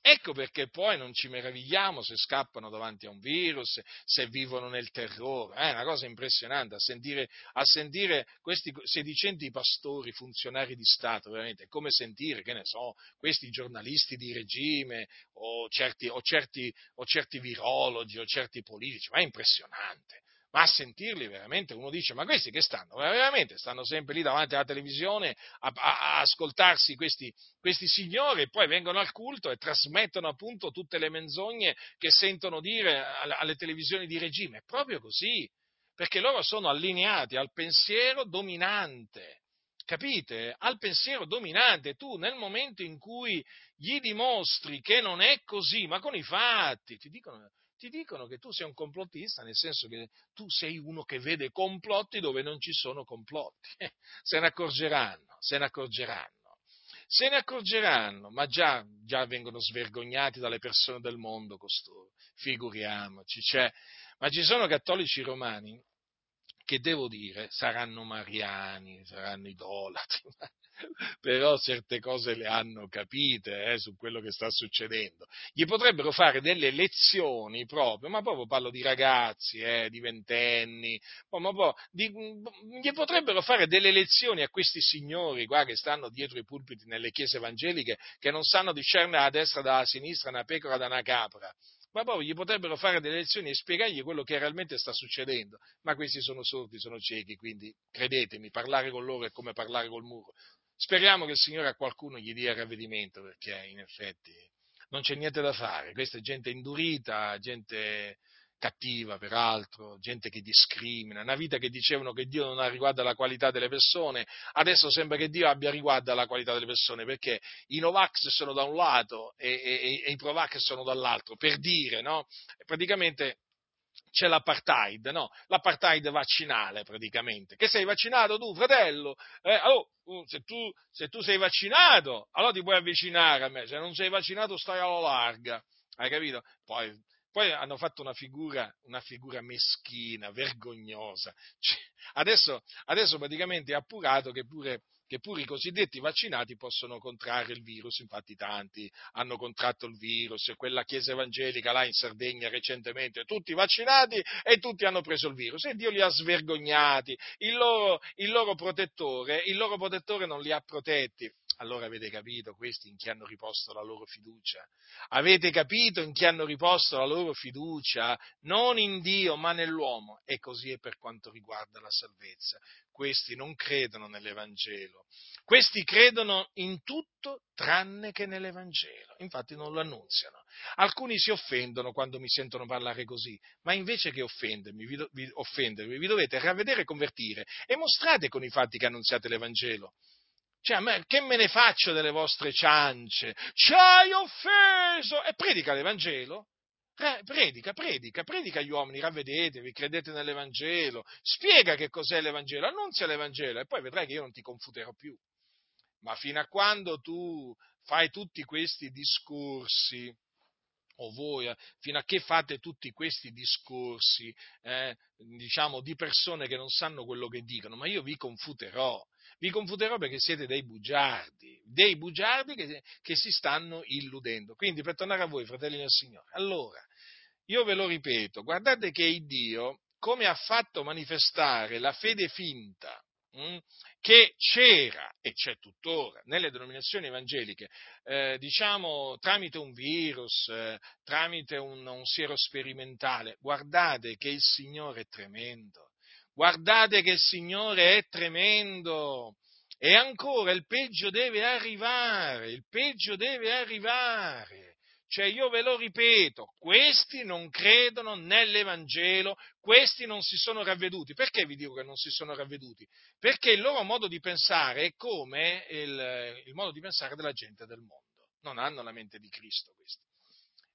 Ecco perché poi non ci meravigliamo se scappano davanti a un virus, se vivono nel terrore. È una cosa impressionante a sentire, a sentire questi sedicenti pastori, funzionari di Stato, veramente. È come sentire, che ne so, questi giornalisti di regime o certi, o certi, o certi virologi o certi politici. Ma è impressionante ma a sentirli veramente uno dice, ma questi che stanno? Veramente stanno sempre lì davanti alla televisione a, a, a ascoltarsi questi, questi, signori e poi vengono al culto e trasmettono appunto tutte le menzogne che sentono dire alle, alle televisioni di regime. È proprio così, perché loro sono allineati al pensiero dominante. Capite? Al pensiero dominante, tu nel momento in cui gli dimostri che non è così, ma con i fatti, ti dicono, ti dicono che tu sei un complottista, nel senso che tu sei uno che vede complotti dove non ci sono complotti. se ne accorgeranno, se ne accorgeranno. Se ne accorgeranno, ma già, già vengono svergognati dalle persone del mondo costoro. Figuriamoci, cioè, ma ci sono cattolici romani che devo dire, saranno mariani, saranno idolatri, però certe cose le hanno capite eh, su quello che sta succedendo. Gli potrebbero fare delle lezioni proprio, ma proprio parlo di ragazzi, eh, di ventenni, ma proprio, di, gli potrebbero fare delle lezioni a questi signori qua che stanno dietro i pulpiti nelle chiese evangeliche, che non sanno discernere a destra dalla sinistra una pecora da una capra ma poi gli potrebbero fare delle lezioni e spiegargli quello che realmente sta succedendo. Ma questi sono sordi, sono ciechi, quindi credetemi, parlare con loro è come parlare col muro. Speriamo che il Signore a qualcuno gli dia ravvedimento, perché in effetti non c'è niente da fare. Questa è gente indurita, gente cattiva peraltro, gente che discrimina, una vita che dicevano che Dio non ha riguardo alla qualità delle persone, adesso sembra che Dio abbia riguardo alla qualità delle persone, perché i Novax sono da un lato e, e, e i Provax sono dall'altro, per dire, no? Praticamente c'è l'apartheid, no? L'apartheid vaccinale praticamente. Che sei vaccinato tu, fratello? Eh, allora, se, tu, se tu sei vaccinato, allora ti puoi avvicinare a me, se non sei vaccinato stai alla larga. Hai capito? Poi, poi hanno fatto una figura, una figura meschina, vergognosa. Cioè, adesso, adesso praticamente è appurato che pure che pure i cosiddetti vaccinati possono contrarre il virus, infatti tanti hanno contratto il virus, quella chiesa evangelica là in Sardegna recentemente, tutti vaccinati e tutti hanno preso il virus e Dio li ha svergognati, il loro, il loro protettore, il loro protettore non li ha protetti. Allora avete capito questi in chi hanno riposto la loro fiducia? Avete capito in chi hanno riposto la loro fiducia? Non in Dio, ma nell'uomo. E così è per quanto riguarda la salvezza. Questi non credono nell'Evangelo. Questi credono in tutto tranne che nell'Evangelo. Infatti non lo annunziano. Alcuni si offendono quando mi sentono parlare così, ma invece che offendermi, vi, do, vi, offendervi, vi dovete ravvedere e convertire e mostrate con i fatti che annunziate l'Evangelo. Cioè, me, che me ne faccio delle vostre ciance? Ci hai offeso! E predica l'Evangelo. Predica, predica, predica agli uomini, ravvedetevi, credete nell'Evangelo, spiega che cos'è l'Evangelo, annunzia l'Evangelo e poi vedrai che io non ti confuterò più. Ma fino a quando tu fai tutti questi discorsi, o voi, eh, fino a che fate tutti questi discorsi, eh, diciamo, di persone che non sanno quello che dicono, ma io vi confuterò, vi confuterò perché siete dei bugiardi, dei bugiardi che, che si stanno illudendo. Quindi, per tornare a voi, fratelli del Signore, allora, io ve lo ripeto, guardate che il Dio, come ha fatto manifestare la fede finta, mh, hm, che c'era e c'è tuttora nelle denominazioni evangeliche, eh, diciamo tramite un virus, eh, tramite un, un siero sperimentale, guardate che il Signore è tremendo guardate che il Signore è tremendo. E ancora il peggio deve arrivare, il peggio deve arrivare. Cioè io ve lo ripeto, questi non credono nell'Evangelo, questi non si sono ravveduti. Perché vi dico che non si sono ravveduti? Perché il loro modo di pensare è come il, il modo di pensare della gente del mondo. Non hanno la mente di Cristo questi.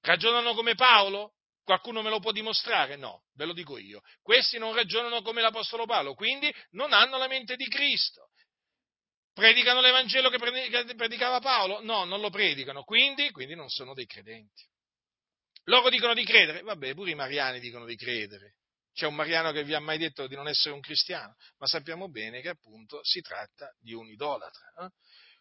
Ragionano come Paolo? Qualcuno me lo può dimostrare? No, ve lo dico io. Questi non ragionano come l'Apostolo Paolo, quindi non hanno la mente di Cristo. Predicano l'Evangelo che predicava Paolo? No, non lo predicano, quindi, quindi non sono dei credenti. Loro dicono di credere, vabbè, pure i mariani dicono di credere. C'è un mariano che vi ha mai detto di non essere un cristiano, ma sappiamo bene che appunto si tratta di un idolatra. Eh?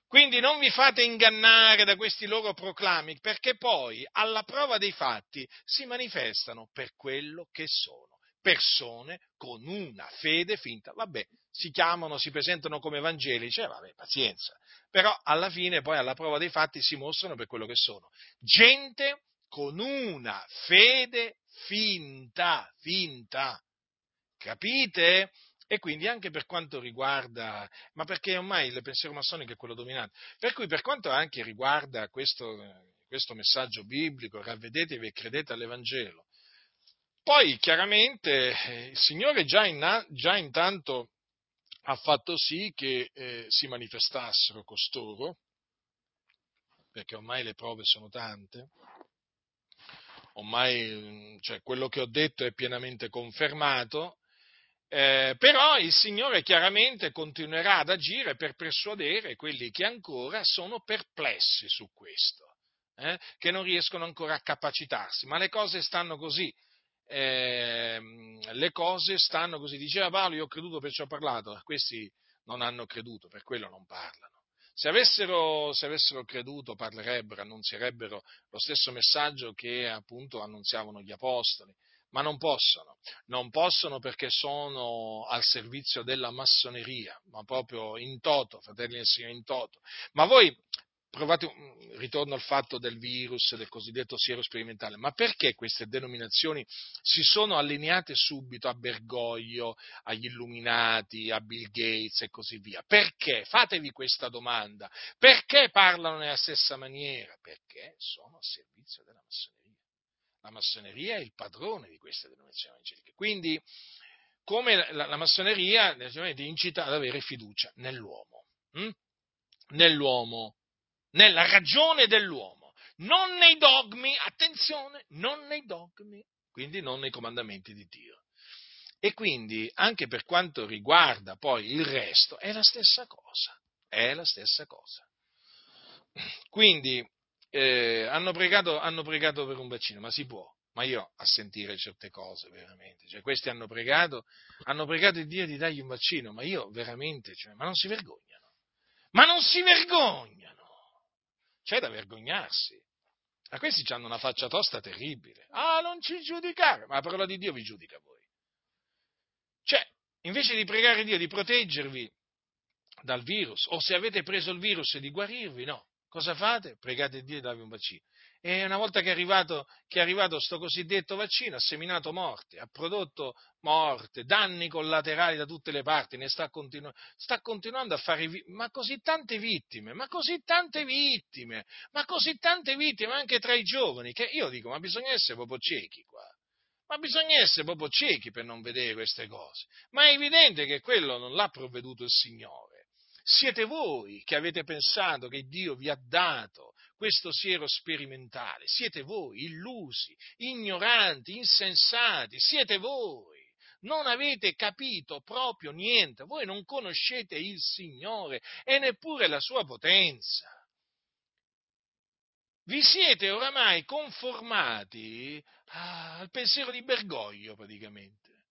Quindi non vi fate ingannare da questi loro proclami, perché poi alla prova dei fatti si manifestano per quello che sono. Persone con una fede finta. Vabbè, si chiamano, si presentano come evangelici, eh, vabbè, pazienza. Però alla fine, poi alla prova dei fatti, si mostrano per quello che sono. Gente con una fede finta, finta. Capite? E quindi anche per quanto riguarda, ma perché ormai il pensiero massonico è quello dominante, per cui per quanto anche riguarda questo, questo messaggio biblico, ravvedetevi e credete all'Evangelo, poi chiaramente eh, il Signore già, in, già intanto ha fatto sì che eh, si manifestassero costoro, perché ormai le prove sono tante, ormai cioè, quello che ho detto è pienamente confermato, eh, però il Signore chiaramente continuerà ad agire per persuadere quelli che ancora sono perplessi su questo, eh, che non riescono ancora a capacitarsi, ma le cose stanno così. eh, le cose stanno così. Diceva Paolo, io ho creduto perciò ho parlato, questi non hanno creduto, per quello non parlano. Se avessero, se avessero, creduto, parlerebbero, annunzierebbero lo stesso messaggio che appunto annunziavano gli apostoli, ma non possono, non possono perché sono al servizio della massoneria, ma proprio in toto, fratelli del Signore, in toto. Ma voi provate, ritorno al fatto del virus, del cosiddetto siero sperimentale, ma perché queste denominazioni si sono allineate subito a Bergoglio, agli Illuminati, a Bill Gates e così via? Perché? Fatevi questa domanda. Perché parlano nella stessa maniera? Perché sono al servizio della massoneria la massoneria è il padrone di queste denominazioni evangeliche. Quindi, come la, la massoneria incita ad avere fiducia nell'uomo, hm? nell'uomo, nella ragione dell'uomo, non nei dogmi, attenzione, non nei dogmi, quindi non nei comandamenti di Dio. E quindi, anche per quanto riguarda poi il resto, è la stessa cosa, è la stessa cosa. Quindi, eh, hanno, pregato, hanno, pregato, per un vaccino, ma si può. Ma io a sentire certe cose, veramente. Cioè, questi hanno pregato, hanno pregato il Dio di dargli un vaccino, ma io veramente, cioè, ma non si vergognano. Ma non si vergognano! C'è da vergognarsi. A questi hanno una faccia tosta terribile. Ah, non ci giudicare, ma la parola di Dio vi giudica voi. Cioè, invece di pregare Dio di proteggervi dal virus, o se avete preso il virus di guarirvi, no. Cosa fate? Pregate Dio di darvi un vaccino. E una volta che è arrivato, che è arrivato questo cosiddetto vaccino, ha seminato morte, ha prodotto morte, danni collaterali da tutte le parti, ne sta, continu- sta continuando a fare, vi- ma così tante vittime, ma così tante vittime, ma così tante vittime anche tra i giovani, che io dico, ma bisogna essere proprio ciechi qua. Ma bisogna essere proprio ciechi per non vedere queste cose. Ma è evidente che quello non l'ha provveduto il Signore siete voi che avete pensato che Dio vi ha dato questo siero sperimentale, siete voi illusi, ignoranti, insensati, siete voi. Non avete capito proprio niente, voi non conoscete il Signore e neppure la sua potenza. Vi siete oramai conformati al pensiero di Bergoglio praticamente.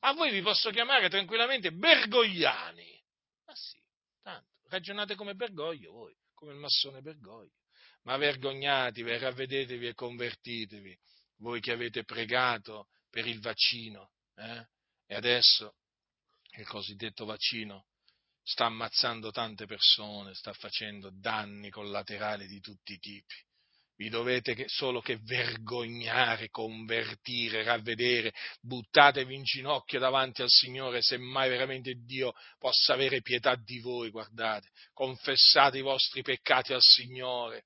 A voi vi posso chiamare tranquillamente bergogliani. Ma sì, Tanto, ragionate come Bergoglio voi, come il massone Bergoglio. Ma vergognatevi, ravvedetevi e convertitevi, voi che avete pregato per il vaccino. Eh? E adesso il cosiddetto vaccino sta ammazzando tante persone, sta facendo danni collaterali di tutti i tipi vi dovete solo che vergognare, convertire, ravvedere, buttatevi in ginocchio davanti al Signore, se mai veramente Dio possa avere pietà di voi, guardate, confessate i vostri peccati al Signore,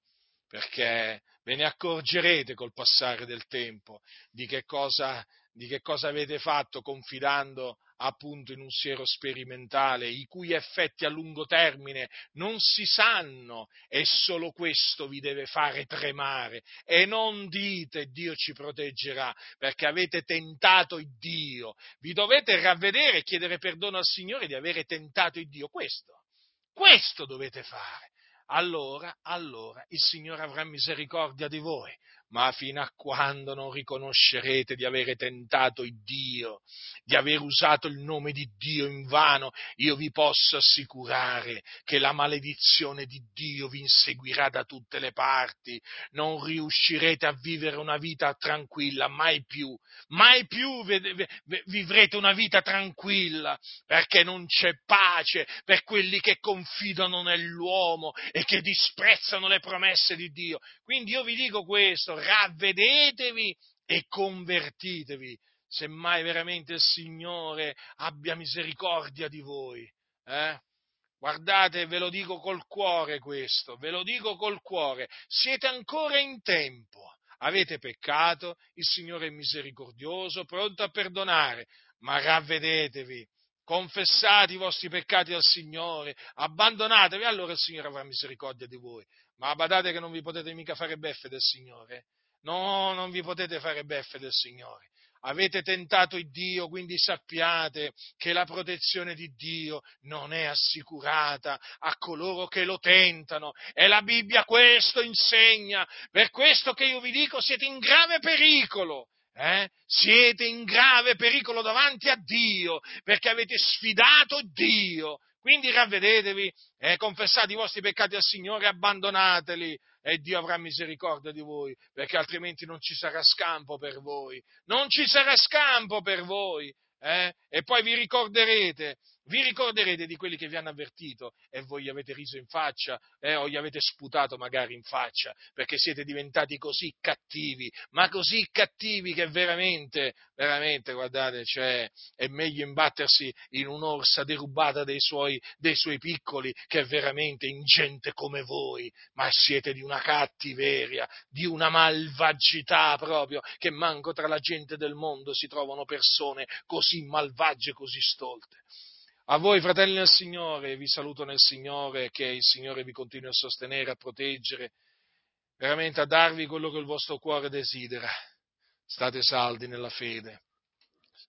perché ve ne accorgerete col passare del tempo di che cosa, di che cosa avete fatto confidando appunto in un siero sperimentale, i cui effetti a lungo termine non si sanno e solo questo vi deve fare tremare. E non dite Dio ci proteggerà, perché avete tentato il Dio. Vi dovete ravvedere e chiedere perdono al Signore di avere tentato il Dio. Questo, questo dovete fare. Allora, allora il Signore avrà misericordia di voi ma fino a quando non riconoscerete di avere tentato il Dio, di aver usato il nome di Dio in vano, io vi posso assicurare che la maledizione di Dio vi inseguirà da tutte le parti, non riuscirete a vivere una vita tranquilla, mai più, mai più vivrete una vita tranquilla, perché non c'è pace per quelli che confidano nell'uomo e che disprezzano le promesse di Dio. Quindi io vi dico questo, ravvedetevi e convertitevi, semmai veramente il Signore abbia misericordia di voi. Eh? Guardate, ve lo dico col cuore questo, ve lo dico col cuore, siete ancora in tempo. Avete peccato, il Signore è misericordioso, pronto a perdonare, ma ravvedetevi, confessate i vostri peccati al Signore, abbandonatevi, allora il Signore avrà misericordia di voi. Ma badate che non vi potete mica fare beffe del Signore. No, non vi potete fare beffe del Signore. Avete tentato il Dio, quindi sappiate che la protezione di Dio non è assicurata a coloro che lo tentano. E la Bibbia questo insegna. Per questo che io vi dico siete in grave pericolo. eh? siete in grave pericolo davanti a Dio, perché avete sfidato Dio. Quindi ravvedetevi, eh, confessate i vostri peccati al Signore, abbandonateli e Dio avrà misericordia di voi, perché altrimenti non ci sarà scampo per voi. Non ci sarà scampo per voi. Eh? E poi vi ricorderete vi ricorderete di quelli che vi hanno avvertito e voi gli avete riso in faccia eh, o gli avete sputato magari in faccia perché siete diventati così cattivi, ma così cattivi che veramente, veramente, guardate, cioè, è meglio imbattersi in un'orsa derubata dei suoi, dei suoi piccoli che veramente in gente come voi, ma siete di una cattiveria, di una malvagità proprio, che manco tra la gente del mondo si trovano persone così malvagie, così stolte. A voi, fratelli nel Signore, vi saluto nel Signore, che il Signore vi continui a sostenere, a proteggere, veramente a darvi quello che il vostro cuore desidera. State saldi nella fede,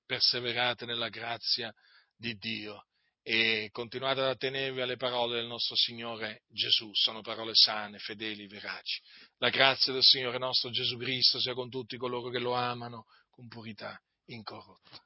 perseverate nella grazia di Dio e continuate ad attenervi alle parole del nostro Signore Gesù. Sono parole sane, fedeli, veraci. La grazia del Signore nostro Gesù Cristo sia con tutti coloro che lo amano con purità incorrotta.